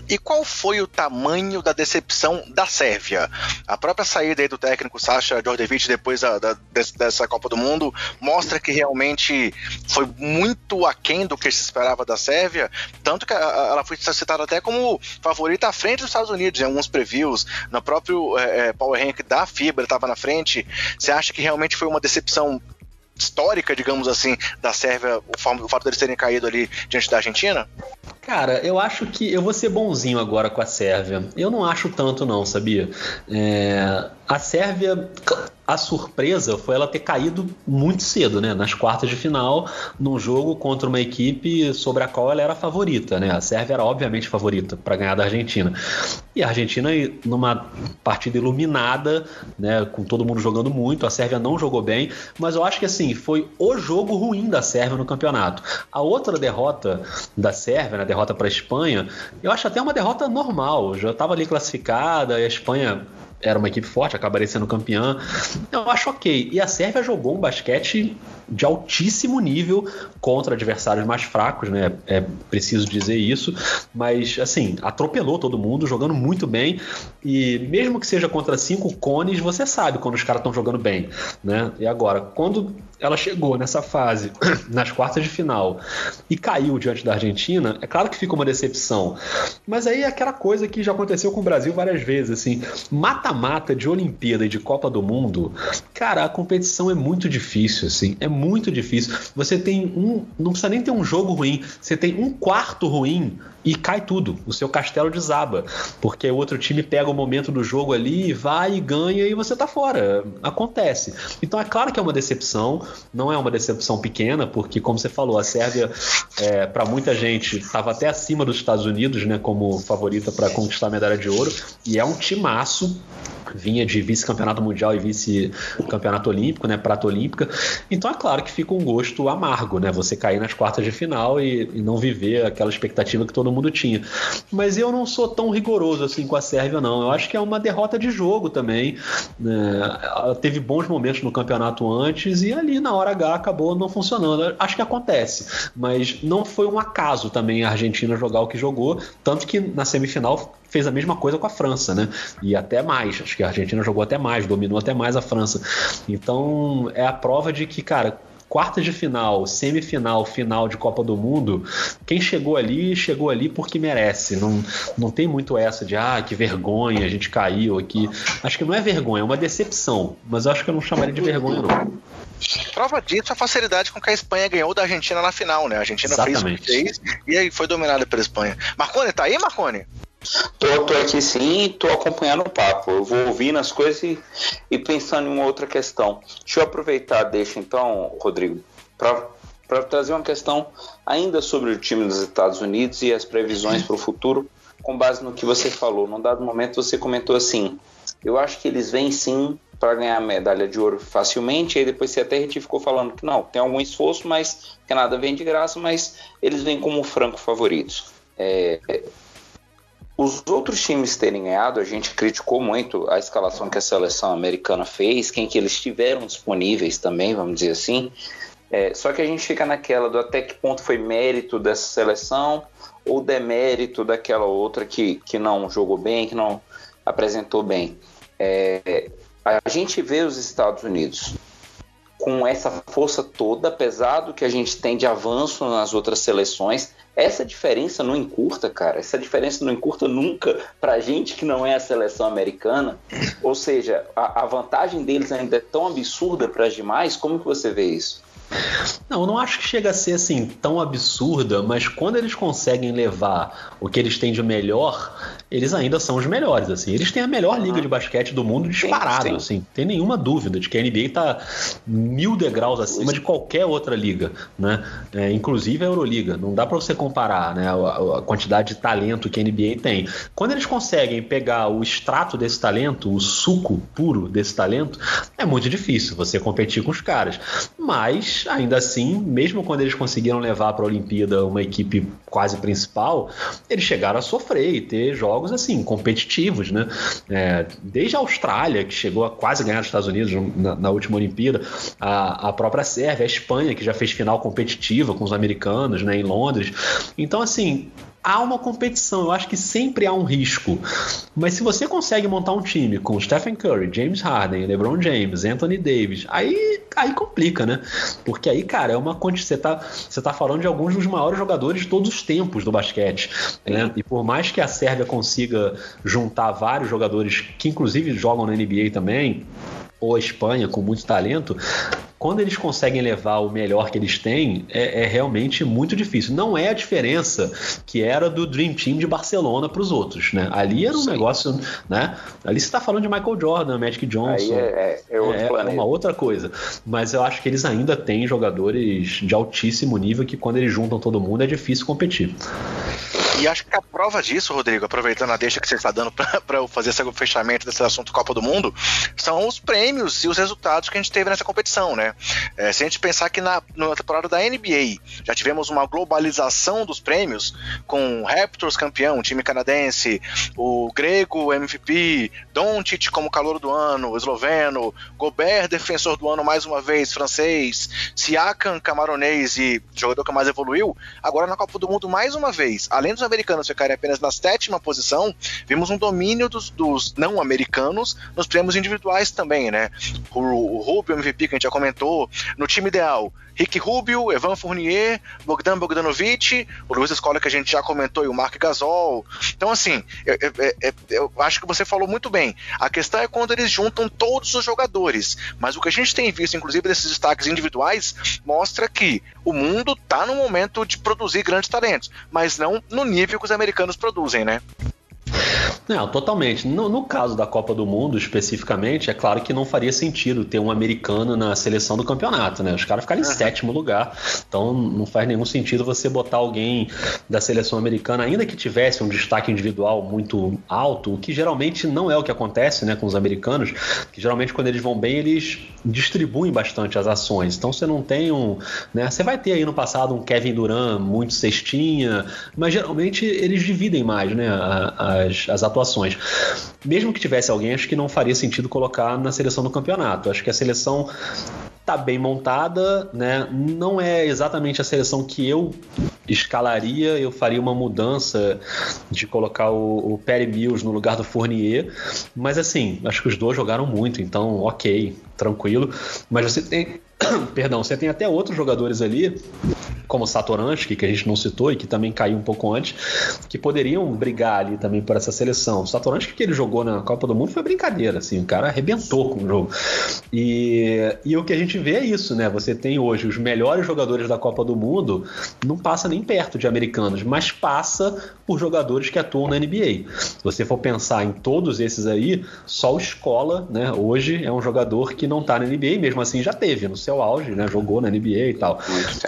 E qual foi o tamanho da decepção da Sérvia? A própria saída aí do técnico Sasha Djordjevic depois da, da, dessa Copa do Mundo mostra que realmente foi muito aquém do que se esperava da Sérvia, tanto que ela foi citada até como favorita à frente dos Estados Unidos em alguns previews, no próprio é Power Rank da FIBA estava na frente. Você acha que realmente foi uma decepção histórica, digamos assim, da Sérvia, o fato deles terem caído ali diante da Argentina? Cara, eu acho que eu vou ser bonzinho agora com a Sérvia. Eu não acho tanto, não, sabia? É, a Sérvia, a surpresa foi ela ter caído muito cedo, né? Nas quartas de final, num jogo contra uma equipe sobre a qual ela era favorita, né? A Sérvia era obviamente favorita para ganhar da Argentina. E a Argentina, numa partida iluminada, né? Com todo mundo jogando muito, a Sérvia não jogou bem, mas eu acho que assim, foi o jogo ruim da Sérvia no campeonato. A outra derrota da Sérvia, né? A derrota para a Espanha, eu acho até uma derrota normal. Já estava ali classificada, e a Espanha era uma equipe forte, acabaria sendo campeã. Eu acho ok. E a Sérvia jogou um basquete de altíssimo nível contra adversários mais fracos, né? É preciso dizer isso. Mas, assim, atropelou todo mundo, jogando muito bem. E mesmo que seja contra cinco cones, você sabe quando os caras estão jogando bem, né? E agora, quando ela chegou nessa fase, nas quartas de final, e caiu diante da Argentina, é claro que fica uma decepção. Mas aí é aquela coisa que já aconteceu com o Brasil várias vezes, assim, mata-mata de Olimpíada e de Copa do Mundo, cara, a competição é muito difícil, assim, é muito difícil. Você tem um, não precisa nem ter um jogo ruim, você tem um quarto ruim e cai tudo, o seu castelo desaba, porque o outro time pega o momento do jogo ali, vai e ganha e você tá fora. Acontece. Então é claro que é uma decepção, não é uma decepção pequena, porque, como você falou, a Sérvia, é, para muita gente, estava até acima dos Estados Unidos, né, como favorita para conquistar a medalha de ouro, e é um timaço vinha de vice-campeonato mundial e vice-campeonato olímpico, né, prata olímpica. Então é claro que fica um gosto amargo, né, você cair nas quartas de final e, e, não viver aquela expectativa que todo mundo tinha. Mas eu não sou tão rigoroso assim com a Sérvia, não. Eu acho que é uma derrota de jogo também. Né? Ela teve bons momentos no campeonato antes e ali na hora H acabou não funcionando. Acho que acontece, mas não foi um acaso também a Argentina jogar o que jogou, tanto que na semifinal fez a mesma coisa com a França, né? E até mais. Acho que a Argentina jogou até mais, dominou até mais a França. Então é a prova de que, cara, quartas de final, semifinal, final de Copa do Mundo, quem chegou ali, chegou ali porque merece. Não, não tem muito essa de, ah, que vergonha, a gente caiu aqui. Acho que não é vergonha, é uma decepção. Mas eu acho que eu não chamaria de vergonha, não. Prova disso a facilidade com que a Espanha ganhou da Argentina na final, né? A Argentina Exatamente. fez o que fez e aí foi dominada pela Espanha. Marconi, tá aí, Marconi? Tô, tô aqui sim, tô acompanhando o papo. Eu vou ouvindo as coisas e, e pensando em uma outra questão. Deixa eu aproveitar, deixa então, Rodrigo, para trazer uma questão ainda sobre o time dos Estados Unidos e as previsões para o futuro, com base no que você falou. Num dado momento você comentou assim: eu acho que eles vêm sim para ganhar a medalha de ouro facilmente. E aí depois você até ficou falando que não, tem algum esforço, mas que nada vem de graça, mas eles vêm como franco favoritos. É, os outros times terem ganhado, a gente criticou muito a escalação que a seleção americana fez, quem que eles tiveram disponíveis também, vamos dizer assim. É, só que a gente fica naquela do até que ponto foi mérito dessa seleção ou demérito daquela outra que, que não jogou bem, que não apresentou bem. É, a gente vê os Estados Unidos com essa força toda, apesar do que a gente tem de avanço nas outras seleções, essa diferença não encurta, cara. Essa diferença não encurta nunca pra gente que não é a seleção americana. Ou seja, a, a vantagem deles ainda é tão absurda para as demais. Como que você vê isso? Não, eu não acho que chega a ser assim tão absurda, mas quando eles conseguem levar o que eles têm de melhor, eles ainda são os melhores, assim. Eles têm a melhor liga de basquete do mundo disparado, sim, sim. assim. Tem nenhuma dúvida de que a NBA tá mil degraus acima de qualquer outra liga, né? É, inclusive a Euroliga. Não dá para você comparar, né? A, a, quantidade de talento que a NBA tem. Quando eles conseguem pegar o extrato desse talento, o suco puro desse talento, é muito difícil você competir com os caras. Mas, ainda assim, mesmo quando eles conseguiram levar para a Olimpíada uma equipe quase principal, eles chegaram a sofrer e ter jogos assim competitivos, né? É, desde a Austrália, que chegou a quase ganhar os Estados Unidos na, na última Olimpíada, a, a, própria Sérvia, a Espanha, que já fez final competitiva com os americanos, né, em Londres. Então, assim, há uma competição, eu acho que sempre há um risco. Mas se você consegue montar um time com Stephen Curry, James Harden, LeBron James, Anthony Davis, aí, aí complica, né? Porque aí, cara, é uma você tá, você tá falando de alguns dos maiores jogadores de todos os tempos do basquete, né? E por mais que a Sérvia consiga juntar vários jogadores que inclusive jogam na NBA também, ou a Espanha com muito talento, quando eles conseguem levar o melhor que eles têm, é, é realmente muito difícil. Não é a diferença que era do Dream Team de Barcelona para os outros, né? Ali era um Sim. negócio, né? Ali você está falando de Michael Jordan, Magic Johnson. Aí é, é, é, é uma outra coisa. Mas eu acho que eles ainda têm jogadores de altíssimo nível que quando eles juntam todo mundo é difícil competir. E acho que a prova disso, Rodrigo, aproveitando a deixa que você está dando para eu fazer esse fechamento desse assunto Copa do Mundo, são os prêmios e os resultados que a gente teve nessa competição, né? É, se a gente pensar que na, na temporada da NBA já tivemos uma globalização dos prêmios, com Raptors campeão, time canadense, o Grego MVP, Doncic como calor do ano, esloveno, Gobert defensor do ano mais uma vez, francês, Siakam camaronês e jogador que mais evoluiu, agora na Copa do Mundo mais uma vez, além dos americanos ficarem apenas na sétima posição, vimos um domínio dos, dos não americanos nos prêmios individuais também, né? O, o Rubio MVP que a gente já comentou, no time ideal, Rick Rubio, Evan Fournier, Bogdan Bogdanovic, o Luiz Escola que a gente já comentou e o Mark Gasol. Então, assim, eu, eu, eu, eu, acho que você falou muito bem. A questão é quando eles juntam todos os jogadores. Mas o que a gente tem visto, inclusive, desses destaques individuais, mostra que o mundo está no momento de produzir grandes talentos, mas não no nível que os americanos produzem, né? Não, totalmente. No, no, caso da Copa do Mundo, especificamente, é claro que não faria sentido ter um americano na seleção do campeonato, né? Os caras ficarem em sétimo lugar. Então não faz nenhum sentido você botar alguém da seleção americana, ainda que tivesse um destaque individual muito alto, o que geralmente não é o que acontece né, com os americanos, que geralmente quando eles vão bem, eles distribuem bastante as ações. Então você não tem um. Né, você vai ter aí no passado um Kevin Durant muito cestinha, mas geralmente eles dividem mais né, as, as atuações. Mesmo que tivesse alguém, acho que não faria sentido colocar na seleção do campeonato. Acho que a seleção tá bem montada, né? Não é exatamente a seleção que eu escalaria, eu faria uma mudança de colocar o, o Perry Mills no lugar do Fournier, mas assim, acho que os dois jogaram muito, então ok, tranquilo. Mas você tem Perdão, você tem até outros jogadores ali, como Satoransky, que a gente não citou e que também caiu um pouco antes, que poderiam brigar ali também por essa seleção. O Satoransky que ele jogou na Copa do Mundo foi brincadeira, assim, o cara arrebentou com o jogo. E, e o que a gente vê é isso, né? Você tem hoje os melhores jogadores da Copa do Mundo, não passa nem perto de americanos, mas passa por jogadores que atuam na NBA. Se você for pensar em todos esses aí, só o Escola, né, hoje é um jogador que não tá na NBA, mesmo assim já teve, no seu auge, né? Jogou na NBA e tal.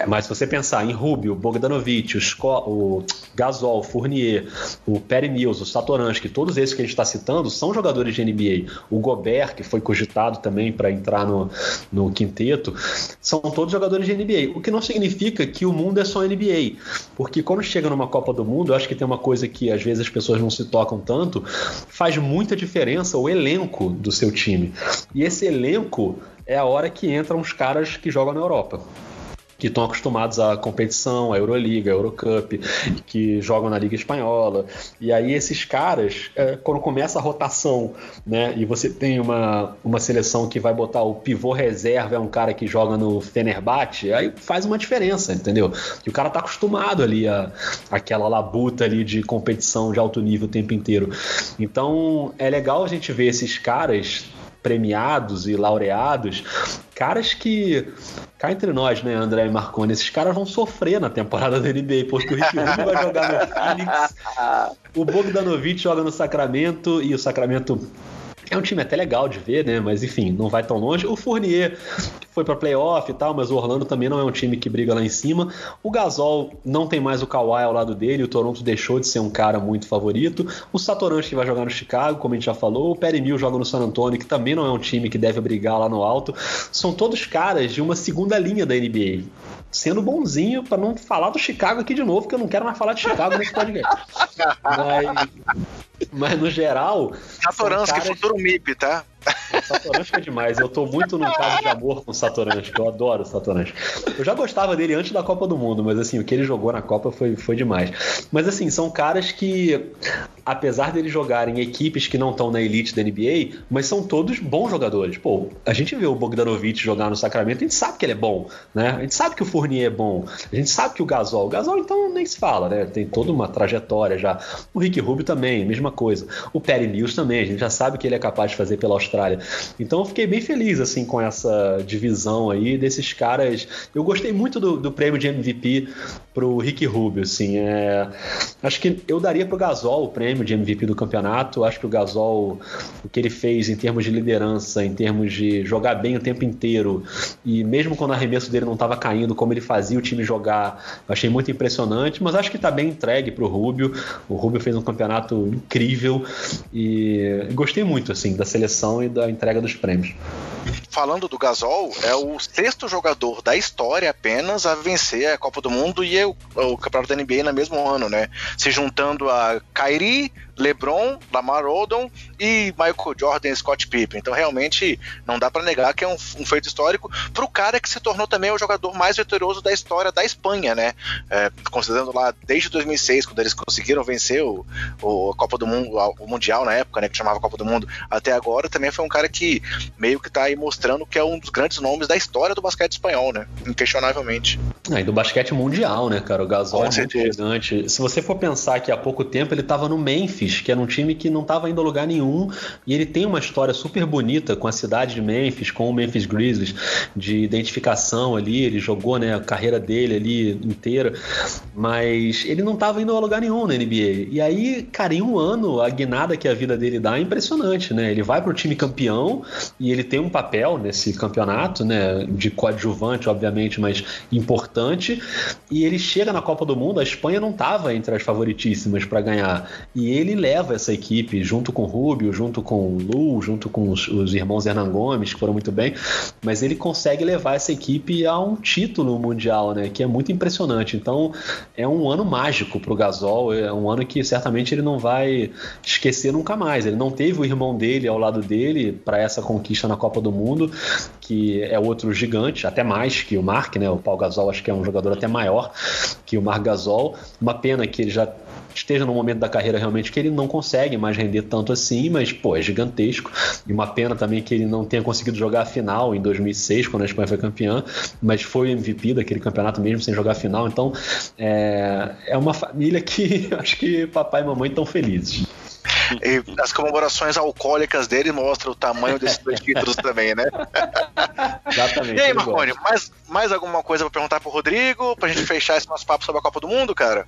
Mas se você pensar em Rubio, Bogdanovic, o, Sco o Gasol, Fournier, o Perry Mills, o Satoransky, todos esses que a gente está citando são jogadores de NBA. O Gobert, que foi cogitado também para entrar no, no quinteto, são todos jogadores de NBA. O que não significa que o mundo é só NBA. Porque quando chega numa Copa do Mundo, eu acho que tem uma coisa que às vezes as pessoas não se tocam tanto, faz muita diferença o elenco do seu time. E esse elenco é a hora que entram os caras que jogam na Europa que estão acostumados à competição, à Euroliga, à Eurocup, que jogam na Liga Espanhola. E aí esses caras, é, quando começa a rotação, né, e você tem uma, uma seleção que vai botar o pivô reserva, é um cara que joga no Fenerbahçe, aí faz uma diferença, entendeu? Que o cara tá acostumado ali a aquela labuta ali de competição de alto nível o tempo inteiro. Então é legal a gente ver esses caras premiados e laureados, caras que cá entre nós, né, André e Marconi, esses caras vão sofrer na temporada da NBA, porque o Rick vai jogar no Phoenix, o Bogdanovich joga no Sacramento e o Sacramento é um time até legal de ver, né? Mas enfim, não vai tão longe. O Fournier foi para playoff e tal, mas o Orlando também não é um time que briga lá em cima. O Gasol não tem mais o Kawhi ao lado dele, o Toronto deixou de ser um cara muito favorito. O Satoranski vai jogar no Chicago, como a gente já falou. O Perry Mill joga no San Antonio, que também não é um time que deve brigar lá no alto. São todos caras de uma segunda linha da NBA sendo bonzinho para não falar do Chicago aqui de novo, porque eu não quero mais falar de Chicago nesse podcast. Mas, mas no geral. Satoransky, caras... futuro MIP, tá? Satoransky é demais. Eu tô muito no caso de amor com o Satoransky. Eu adoro o Satoransky. Eu já gostava dele antes da Copa do Mundo, mas assim, o que ele jogou na Copa foi, foi demais. Mas assim, são caras que, apesar deles jogarem equipes que não estão na elite da NBA, mas são todos bons jogadores. Pô, a gente vê o Bogdanovich jogar no Sacramento, a gente sabe que ele é bom, né? A gente sabe que o Fournier é bom, a gente sabe que o Gasol, o Gasol então nem se fala, né? Tem toda uma trajetória já. O Rick Rubio também, mesma coisa. O Perry Mills também, a gente já sabe que ele é capaz de fazer pela Austrália. Então eu fiquei bem feliz assim com essa divisão aí desses caras. Eu gostei muito do, do prêmio de MVP pro Rick Rubio, assim. É... Acho que eu daria pro Gasol o prêmio de MVP do campeonato. Acho que o Gasol, o que ele fez em termos de liderança, em termos de jogar bem o tempo inteiro, e mesmo quando o arremesso dele não estava caindo, como ele fazia o time jogar, achei muito impressionante. Mas acho que está bem entregue pro Rubio. O Rubio fez um campeonato incrível e gostei muito assim da seleção e da entrega dos prêmios. Falando do Gasol, é o sexto jogador da história apenas a vencer a Copa do Mundo e o, o Campeonato da NBA no mesmo ano, né? Se juntando a Kyrie, LeBron, Lamar Odom e Michael Jordan e Scott Pippen. Então, realmente, não dá para negar que é um, um, feito histórico para o cara que se tornou também o jogador mais vitorioso da história da Espanha, né? É, considerando lá desde 2006, quando eles conseguiram vencer o, o a Copa do Mundo, o Mundial na época, né? Que chamava Copa do Mundo, até agora, também foi um cara que meio que tá aí mostrando que é um dos grandes nomes da história do basquete espanhol, né? Inquestionavelmente. Ah, e do basquete mundial, né, cara? O Gasol Com é muito gigante. Se você for pensar que há pouco tempo ele estava no Memphis Memphis, que era um time que não estava indo a lugar nenhum, e ele tem uma história super bonita com a cidade de Memphis, com o Memphis Grizzlies, de identificação ali, ele jogou né, a carreira dele ali inteira, mas ele não estava indo a lugar nenhum na NBA. E aí, cara, em um ano, a guinada que a vida dele dá é impressionante, né? Ele vai para o time campeão e ele tem um papel nesse campeonato, né? De coadjuvante, obviamente, mas importante. E ele chega na Copa do Mundo, a Espanha não estava entre as favoritíssimas para ganhar. E ele leva essa equipe junto com o Rubio, junto com o Lu, junto com os, os irmãos Hernan Gomes, que foram muito bem, mas ele consegue levar essa equipe a um título mundial, né? Que é muito impressionante. Então é um ano mágico para o Gasol, é um ano que certamente ele não vai esquecer nunca mais. Ele não teve o irmão dele ao lado dele para essa conquista na Copa do Mundo, que é outro gigante, até mais que o Mark, né? O Paul Gasol acho que é um jogador até maior que o Mark Gasol. Uma pena que ele já esteja no momento da carreira realmente que ele não consegue mais render tanto assim, mas pô, é gigantesco. E uma pena também que ele não tenha conseguido jogar a final em 2006, quando a Espanha foi campeã, mas foi o MVP daquele campeonato mesmo sem jogar a final. Então é, é uma família que acho que papai e mamãe estão felizes. E as comemorações alcoólicas dele mostram o tamanho desses dois títulos também, né? Exatamente. E aí, Marconi, mais, mais alguma coisa para perguntar pro Rodrigo, pra gente fechar esse nosso papo sobre a Copa do Mundo, cara?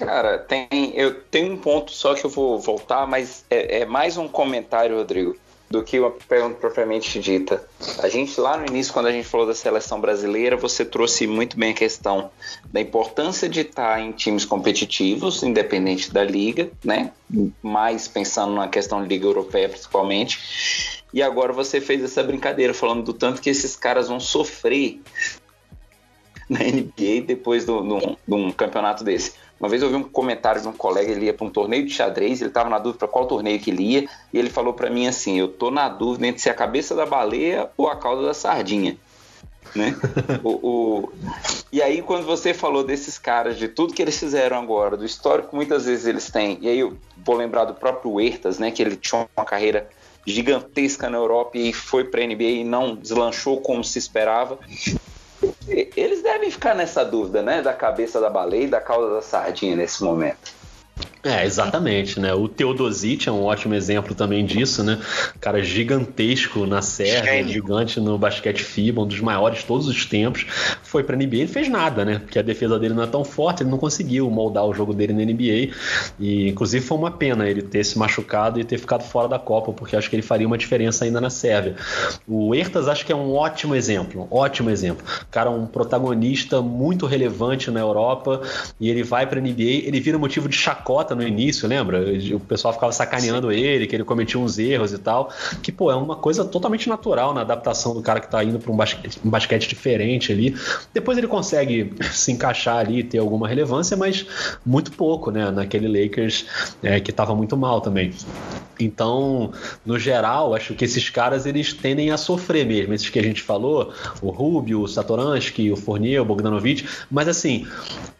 Cara, tem, eu tenho um ponto só que eu vou voltar, mas é, é mais um comentário, Rodrigo, do que uma pergunta propriamente dita. A gente, lá no início, quando a gente falou da seleção brasileira, você trouxe muito bem a questão da importância de estar em times competitivos, independente da liga, né? Mais pensando na questão de liga europeia, principalmente. E agora você fez essa brincadeira, falando do tanto que esses caras vão sofrer na NBA depois de um campeonato desse. Uma vez eu vi um comentário de um colega, ele ia para um torneio de xadrez, ele estava na dúvida para qual torneio que ele ia, e ele falou para mim assim: Eu tô na dúvida entre se a cabeça da baleia ou a cauda da sardinha. Né? o, o... E aí, quando você falou desses caras, de tudo que eles fizeram agora, do histórico que muitas vezes eles têm, e aí eu vou lembrar do próprio Huertas, né, que ele tinha uma carreira gigantesca na Europa e foi para a NBA e não deslanchou como se esperava. Eles devem ficar nessa dúvida, né? Da cabeça da baleia e da cauda da sardinha nesse momento. É, exatamente, né? O Teodosic é um ótimo exemplo também disso, né? Cara gigantesco na Sérvia, gigante no basquete FIBA, um dos maiores de todos os tempos. Foi pra NBA e fez nada, né? Porque a defesa dele não é tão forte, ele não conseguiu moldar o jogo dele na NBA. E, inclusive, foi uma pena ele ter se machucado e ter ficado fora da Copa, porque acho que ele faria uma diferença ainda na Sérvia. O Ertas acho que é um ótimo exemplo, um ótimo exemplo. Cara, um protagonista muito relevante na Europa e ele vai pra NBA, ele vira motivo de chacota no início, lembra? O pessoal ficava sacaneando Sim. ele, que ele cometia uns erros e tal. Que, pô, é uma coisa totalmente natural na adaptação do cara que tá indo para um basquete, um basquete diferente ali. Depois ele consegue se encaixar ali, ter alguma relevância, mas muito pouco, né? Naquele Lakers é, que tava muito mal também. Então, no geral, acho que esses caras eles tendem a sofrer mesmo, esses que a gente falou, o Rubio, o Satoransky, o Fournier, o Bogdanovic, mas assim,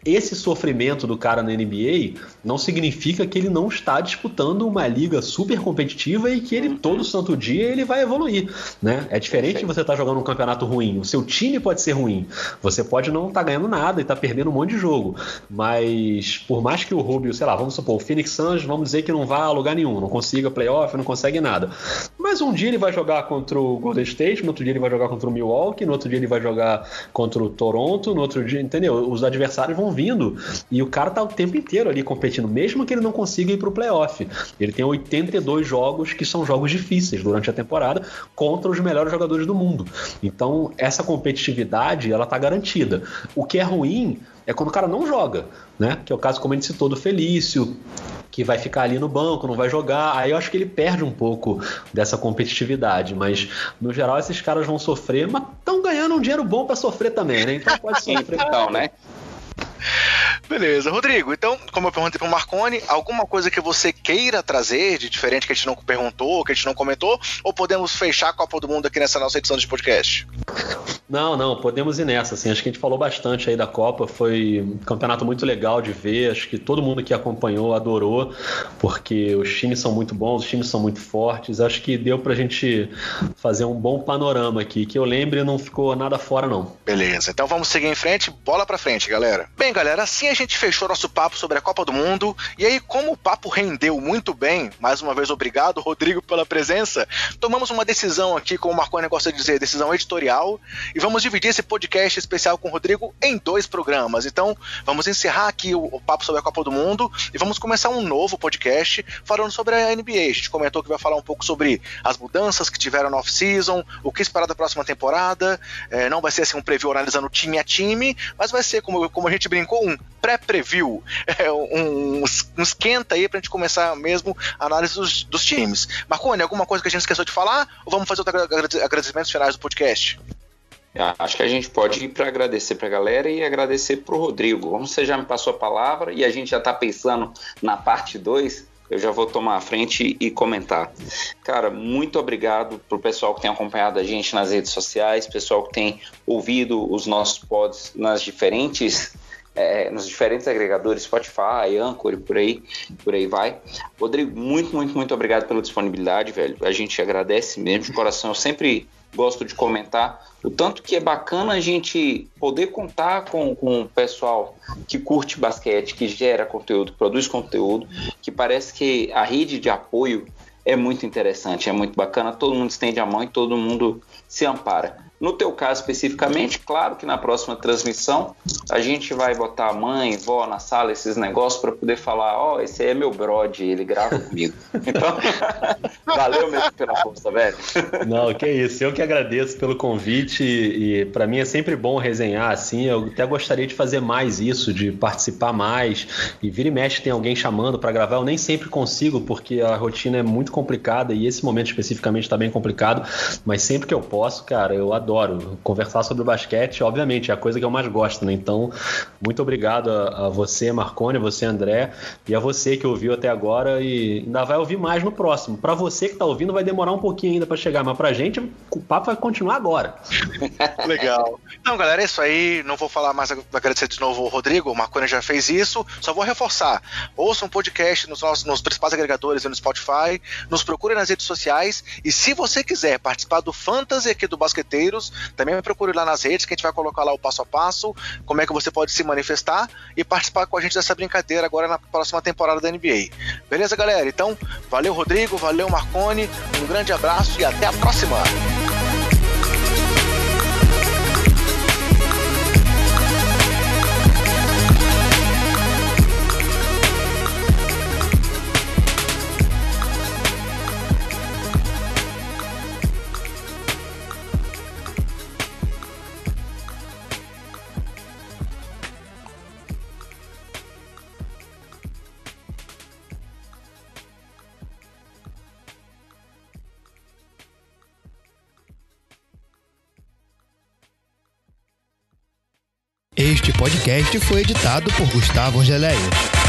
esse sofrimento do cara na NBA não significa que ele não está disputando uma liga super competitiva e que ele uhum. todo santo dia ele vai evoluir, né? É diferente de você estar tá jogando um campeonato ruim, o seu time pode ser ruim, você pode não estar tá ganhando nada e estar tá perdendo um monte de jogo, mas por mais que o Rubio, sei lá, vamos supor, o Phoenix Suns, vamos dizer que não vá a lugar nenhum, não consiga playoff, não consegue nada. Mas um dia ele vai jogar contra o Golden State, no outro dia ele vai jogar contra o Milwaukee, no outro dia ele vai jogar contra o Toronto, no outro dia, entendeu? Os adversários vão vindo e o cara tá o tempo inteiro ali competindo, mesmo que ele não consiga ir pro playoff. Ele tem 82 jogos que são jogos difíceis durante a temporada contra os melhores jogadores do mundo. Então, essa competitividade, ela tá garantida. O que é ruim é quando o cara não joga, né? Que é o caso, como a gente citou, do Felício, que vai ficar ali no banco, não vai jogar. Aí eu acho que ele perde um pouco dessa competitividade. Mas, no geral, esses caras vão sofrer, mas estão ganhando um dinheiro bom para sofrer também, né? Então pode sofrer. então, né? Beleza. Rodrigo, então, como eu perguntei pro Marconi, alguma coisa que você queira trazer de diferente que a gente não perguntou, que a gente não comentou, ou podemos fechar a Copa do Mundo aqui nessa nossa edição de podcast? Não, não, podemos ir nessa, assim, acho que a gente falou bastante aí da Copa, foi um campeonato muito legal de ver, acho que todo mundo que acompanhou adorou, porque os times são muito bons, os times são muito fortes, acho que deu pra gente fazer um bom panorama aqui, que eu lembre não ficou nada fora não. Beleza, então vamos seguir em frente, bola pra frente, galera. Bem, galera, assim a gente fechou nosso papo sobre a Copa do Mundo. E aí, como o papo rendeu muito bem, mais uma vez obrigado, Rodrigo, pela presença, tomamos uma decisão aqui, como o Marconi gosta de dizer, decisão editorial, e vamos dividir esse podcast especial com o Rodrigo em dois programas. Então, vamos encerrar aqui o, o papo sobre a Copa do Mundo e vamos começar um novo podcast falando sobre a NBA. A gente comentou que vai falar um pouco sobre as mudanças que tiveram no off-season, o que esperar da próxima temporada. É, não vai ser assim um preview analisando time a time, mas vai ser, como, como a gente brincou, um pré-preview, é, um, um, esquenta aí pra gente começar mesmo a análise dos, dos times. Marconi, alguma coisa que a gente esqueceu de falar? Ou vamos fazer outros agradecimentos finais do podcast? Acho que a gente pode ir para agradecer para a galera e agradecer para o Rodrigo. Como você já me passou a palavra e a gente já está pensando na parte 2, eu já vou tomar a frente e comentar. Cara, muito obrigado para o pessoal que tem acompanhado a gente nas redes sociais, pessoal que tem ouvido os nossos pods nas diferentes é, nos diferentes agregadores, Spotify, Anchor por aí, por aí vai. Rodrigo, muito, muito, muito obrigado pela disponibilidade, velho. A gente agradece mesmo de coração. Eu sempre gosto de comentar o tanto que é bacana a gente poder contar com, com o pessoal que curte basquete, que gera conteúdo, produz conteúdo, que parece que a rede de apoio é muito interessante, é muito bacana, todo mundo estende a mão e todo mundo se ampara. No teu caso especificamente, claro que na próxima transmissão a gente vai botar a mãe, vó na sala, esses negócios para poder falar, ó, oh, esse aí é meu brode, ele grava comigo. Então, valeu mesmo pela força, velho. Não, que isso. Eu que agradeço pelo convite e, e para mim é sempre bom resenhar assim. Eu até gostaria de fazer mais isso, de participar mais. E vira e mexe tem alguém chamando para gravar. Eu nem sempre consigo porque a rotina é muito complicada e esse momento especificamente está bem complicado. Mas sempre que eu posso, cara, eu adoro adoro. Conversar sobre basquete, obviamente, é a coisa que eu mais gosto, né? Então, muito obrigado a, a você, Marcone, a você, André, e a você que ouviu até agora e ainda vai ouvir mais no próximo. Para você que tá ouvindo, vai demorar um pouquinho ainda para chegar, mas pra gente, o papo vai continuar agora. Legal. Então, galera, é isso aí. Não vou falar mais, agradecer de novo o Rodrigo, o Marcone já fez isso. Só vou reforçar. Ouça um podcast nos, nossos, nos principais agregadores e no Spotify. Nos procure nas redes sociais. E se você quiser participar do Fantasy aqui do Basqueteiros, Também procure lá nas redes que a gente vai colocar lá o passo a passo, como é que você pode se manifestar e participar com a gente dessa brincadeira agora na próxima temporada da NBA. Beleza, galera? Então, valeu, Rodrigo, valeu, Marcone, um grande abraço e até a próxima! Este podcast foi editado por Gustavo Angeléia.